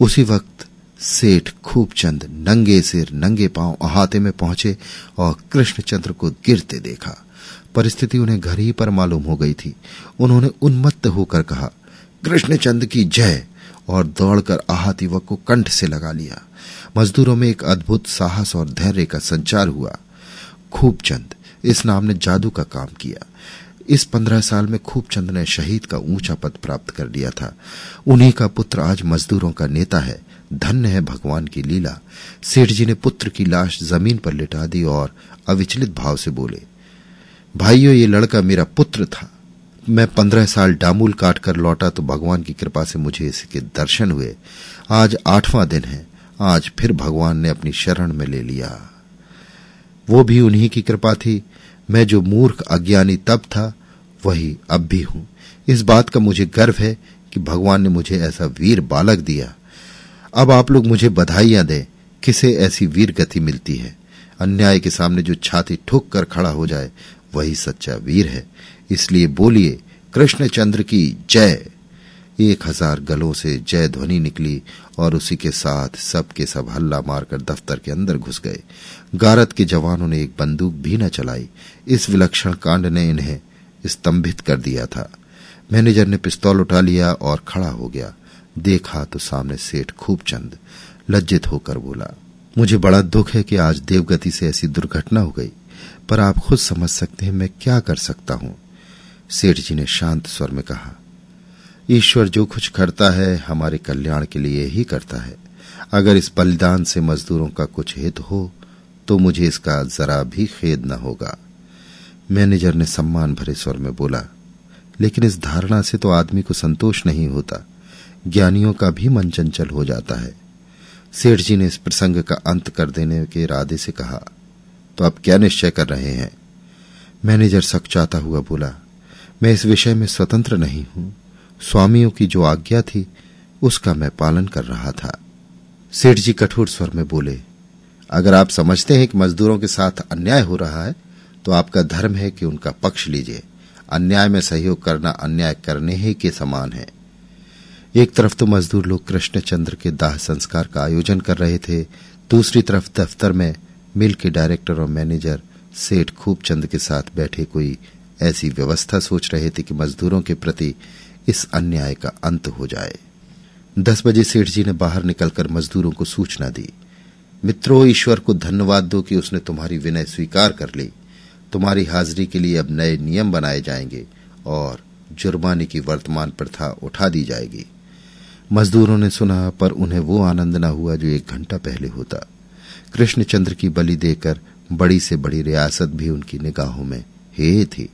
उसी वक्त सेठ खूबचंद नंगे सिर, नंगे पाँव अहाते में पहुँचे और कृष्णचंद्र को गिरते देखा। परिस्थिति उन्हें घर ही पर मालूम हो गई थी। उन्होंने उन्मत्त होकर कहा कृष्णचंद की जय! और दौड़कर आहत युवक को कंठ से लगा लिया। मजदूरों में एक अद्भुत साहस और धैर्य का संचार हुआ। खूबचंद, इस नाम ने जादू का काम किया। इस पंद्रह साल में खूब चंद ने शहीद का ऊँचा पद प्राप्त कर लिया था। उन्हीं का पुत्र आज मजदूरों का नेता है। धन्य है भगवान की लीला। सेठ जी ने पुत्र की लाश ज़मीन पर लिटा दी और अविचलित भाव से बोले, भाइयों, ये लड़का मेरा पुत्र था। मैं पंद्रह साल डामूल काट कर लौटा तो भगवान की कृपा से मुझे इसके दर्शन हुए। आज आठवां दिन है। आज फिर भगवान ने अपनी शरण में ले लिया। वो भी उन्हीं की कृपा थी। मैं जो मूर्ख अज्ञानी तब था, वही अब भी हूँ। इस बात का मुझे गर्व है कि भगवान ने मुझे ऐसा वीर बालक दिया। अब आप लोग मुझे बधाइयाँ दें, किसे ऐसी वीर गति मिलती है? अन्याय के सामने जो छाती ठुक कर खड़ा हो जाए, वही सच्चा वीर है। इसलिए बोलिए, कृष्णचंद्र की जय। एक हज़ार गलों से जय ध्वनि निकली और उसी के साथ सब के सब हल्ला मारकर दफ्तर के अंदर घुस गए। गारत के जवानों ने एक बंदूक भी न चलाई। इस विलक्षण कांड ने इन्हें स्तंभित कर दिया था। मैनेजर ने पिस्तौल उठा लिया और खड़ा हो गया। देखा तो सामने सेठ खूब चंद, लज्जित होकर बोला, मुझे बड़ा दुख है कि आज देवगति से ऐसी दुर्घटना हो गई, पर आप खुद समझ सकते हैं मैं क्या कर सकता हूँ। सेठ जी ने शांत स्वर में कहा ईश्वर जो कुछ करता है, हमारे कल्याण के लिए ही करता है। अगर इस बलिदान से मजदूरों का कुछ हित हो तो मुझे इसका जरा भी खेद न होगा। मैनेजर ने सम्मान भरे स्वर में बोला, लेकिन इस धारणा से तो आदमी को संतोष नहीं होता। ज्ञानियों का भी मन चंचल हो जाता है। सेठ जी ने इस प्रसंग का अंत कर देने के इरादे से कहा तो आप क्या निश्चय कर रहे हैं? मैनेजर सकचाता हुआ बोला, मैं इस विषय में स्वतंत्र नहीं हूँ। स्वामियों की जो आज्ञा थी, उसका मैं पालन कर रहा था। सेठ जी कठोर स्वर में बोले, अगर आप समझते हैं कि मजदूरों के साथ अन्याय हो रहा है तो आपका धर्म है कि उनका पक्ष लीजिए। अन्याय में सहयोग करना अन्याय करने ही के समान है। एक तरफ़ तो मजदूर लोग कृष्णचंद्र के दाह संस्कार का आयोजन कर रहे थे, दूसरी तरफ़ दफ्तर में मिल के डायरेक्टर और मैनेजर सेठ खूब चंद के साथ बैठे कोई ऐसी व्यवस्था सोच रहे थे कि मजदूरों के प्रति इस अन्याय का अंत हो जाए। दस बजे सेठ जी ने बाहर निकलकर मजदूरों को सूचना दी। मित्रों, ईश्वर को धन्यवाद दो कि उसने तुम्हारी विनय स्वीकार कर ली। तुम्हारी हाजिरी के लिए अब नए नियम बनाए जाएँगे और जुर्माने की वर्तमान प्रथा उठा दी जाएगी। मजदूरों ने सुना, पर उन्हें वो आनंद न हुआ जो एक घंटा पहले होता। कृष्णचंद्र की बलि देकर बड़ी से बड़ी रियासत भी उनकी निगाहों में हे थी।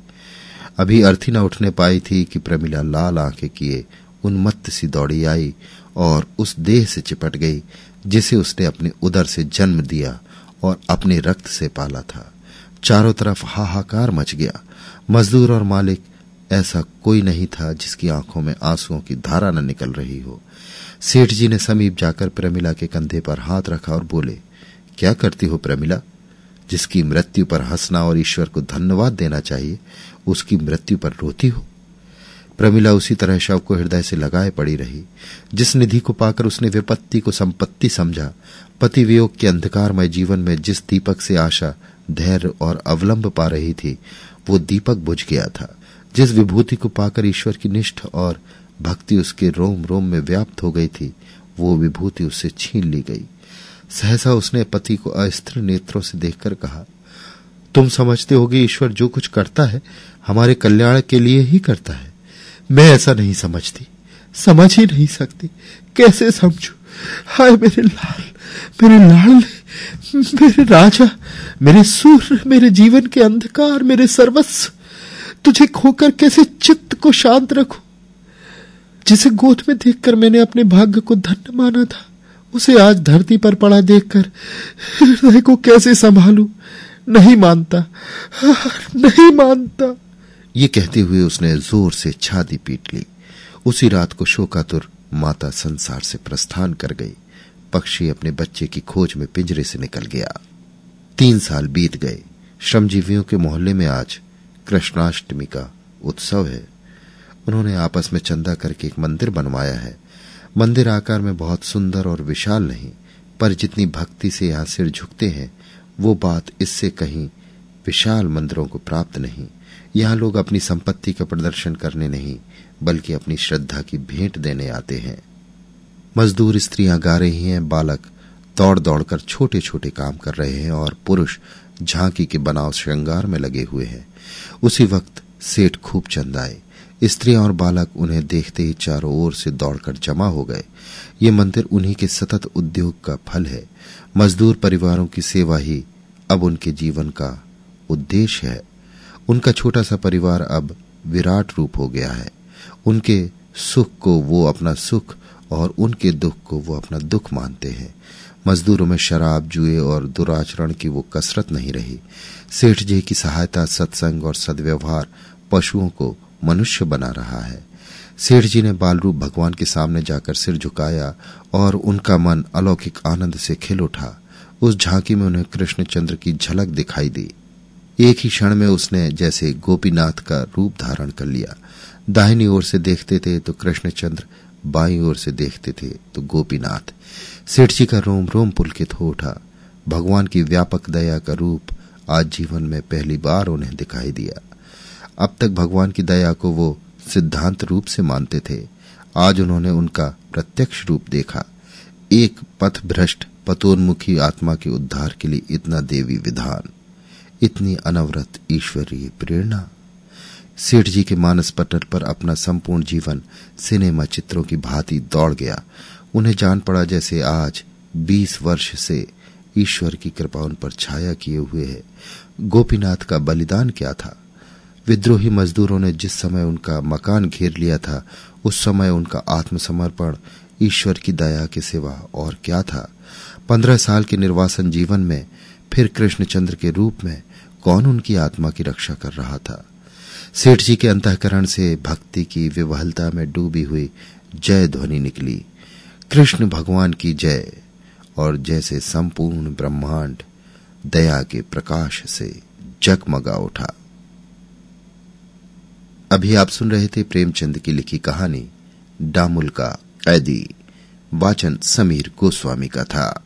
अभी अर्थी न उठने पाई थी कि प्रमिला लाल आँखें किए उन्मत्त सी दौड़ी आई और उस देह से चिपट गई, जिसे उसने अपने उदर से जन्म दिया और अपने रक्त से पाला था। चारों तरफ़ हाहाकार मच गया। मजदूर और मालिक, ऐसा कोई नहीं था जिसकी आँखों में आंसुओं की धारा न निकल रही हो। सेठ जी ने समीप जाकर प्रमिला के कंधे पर हाथ रखा और बोले, क्या करती हो प्रमिला? जिसकी मृत्यु पर हंसना और ईश्वर को धन्यवाद देना चाहिए उसकी मृत्यु पर रोती हो। प्रमिला उसी तरह शव को हृदय से लगाए पड़ी रही। जिस निधि को पाकर उसने विपत्ति को संपत्ति समझा पति वियोग के अंधकारमय जीवन में जिस दीपक से आशा, धैर्य और अवलंब पा रही थी, वो दीपक बुझ गया था। जिस विभूति को पाकर ईश्वर की निष्ठ और भक्ति उसके रोम रोम में व्याप्त हो गई थी, वो विभूति उससे छीन ली गई। सहसा उसने पति को अस्थिर नेत्रों से देखकर कहा, तुम समझते होगे ईश्वर जो कुछ करता है हमारे कल्याण के लिए ही करता है। मैं ऐसा नहीं समझती, समझ ही नहीं सकती। कैसे समझू? हाय मेरे लाल मेरे लाल, मेरे राजा, मेरे सूर्य, मेरे जीवन के अंधकार, मेरे सर्वस्व, तुझे खोकर कैसे चित्त को शांत रखू? जिसे गोद में देखकर मैंने अपने भाग्य को धन्य माना था, उसे आज धरती पर पड़ा देखकर हृदय को कैसे संभालू? नहीं मानता नहीं मानता। ये कहते हुए उसने ज़ोर से छाती पीट ली। उसी रात को शोकातुर माता संसार से प्रस्थान कर गई। पक्षी अपने बच्चे की खोज में पिंजरे से निकल गया। तीन साल बीत गए। श्रमजीवियों के मोहल्ले में आज कृष्णाष्टमी का उत्सव है। उन्होंने आपस में चंदा करके एक मंदिर बनवाया है। मंदिर आकार में बहुत सुंदर और विशाल नहीं, पर जितनी भक्ति से यहाँ सिर झुकते हैं, वो बात इससे कहीं विशाल मंदिरों को प्राप्त नहीं। यहाँ लोग अपनी संपत्ति का प्रदर्शन करने नहीं, बल्कि अपनी श्रद्धा की भेंट देने आते हैं। मजदूर स्त्रियाँ गा रही हैं, बालक दौड़ दौड़कर छोटे छोटे काम कर रहे हैं और पुरुष झांकी के बनाव श्रृंगार में लगे हुए हैं। उसी वक्त सेठ खूब चंद आए। स्त्रियाँ और बालक उन्हें देखते ही चारों ओर से दौड़कर जमा हो गए। ये मंदिर उन्हीं के सतत उद्योग का फल है। मजदूर परिवारों की सेवा ही अब उनके जीवन का उद्देश्य है। उनका छोटा सा परिवार अब विराट रूप हो गया है। उनके सुख को वो अपना सुख और उनके दुख को वो अपना दुख मानते हैं। मजदूरों में शराब, जुए और दुराचरण की वो कसरत नहीं रही। सेठ जी की सहायता सत्संग और सदव्यवहार पशुओं को मनुष्य बना रहा है। सेठ जी ने बालरूप भगवान के सामने जाकर सिर झुकाया और उनका मन अलौकिक आनंद से खिल उठा। उस झांकी में उन्हें कृष्णचंद्र की झलक दिखाई दी। एक ही क्षण में उसने जैसे गोपीनाथ का रूप धारण कर लिया। दाहिनी ओर से देखते थे तो कृष्णचंद्र, बाई ओर से देखते थे तो गोपीनाथ। सेठ जी का रोम रोम पुलकित हो उठा। भगवान की व्यापक दया का रूप आज जीवन में पहली बार उन्हें दिखाई दिया। अब तक भगवान की दया को वो सिद्धांत रूप से मानते थे। आज उन्होंने उनका प्रत्यक्ष रूप देखा। एक पथ भ्रष्ट, पतोन्मुखी आत्मा के उद्धार के लिए इतना देवी विधान। इतनी अनवरत ईश्वरीय प्रेरणा। सेठ जी के मानस पटल पर अपना संपूर्ण जीवन सिनेमा चित्रों की भांति दौड़ गया। उन्हें जान पड़ा जैसे आज बीस वर्ष से ईश्वर की कृपा उन पर छाया किए हुए है। गोपीनाथ का बलिदान क्या था? विद्रोही मजदूरों ने जिस समय उनका मकान घेर लिया था, उस समय उनका आत्मसमर्पण, ईश्वर की दया के सिवा और क्या था? पंद्रह साल के निर्वासन जीवन में, फिर कृष्णचंद्र के रूप में कौन उनकी आत्मा की रक्षा कर रहा था? सेठ जी के अंतकरण से भक्ति की विवहलता में डूबी हुई जय ध्वनि निकली। कृष्ण भगवान की जय और जैसे संपूर्ण ब्रह्मांड दया के प्रकाश से जगमगा उठा। अभी आप सुन रहे थे प्रेमचंद की लिखी कहानी डामुल का कैदी, वाचन समीर गोस्वामी का था।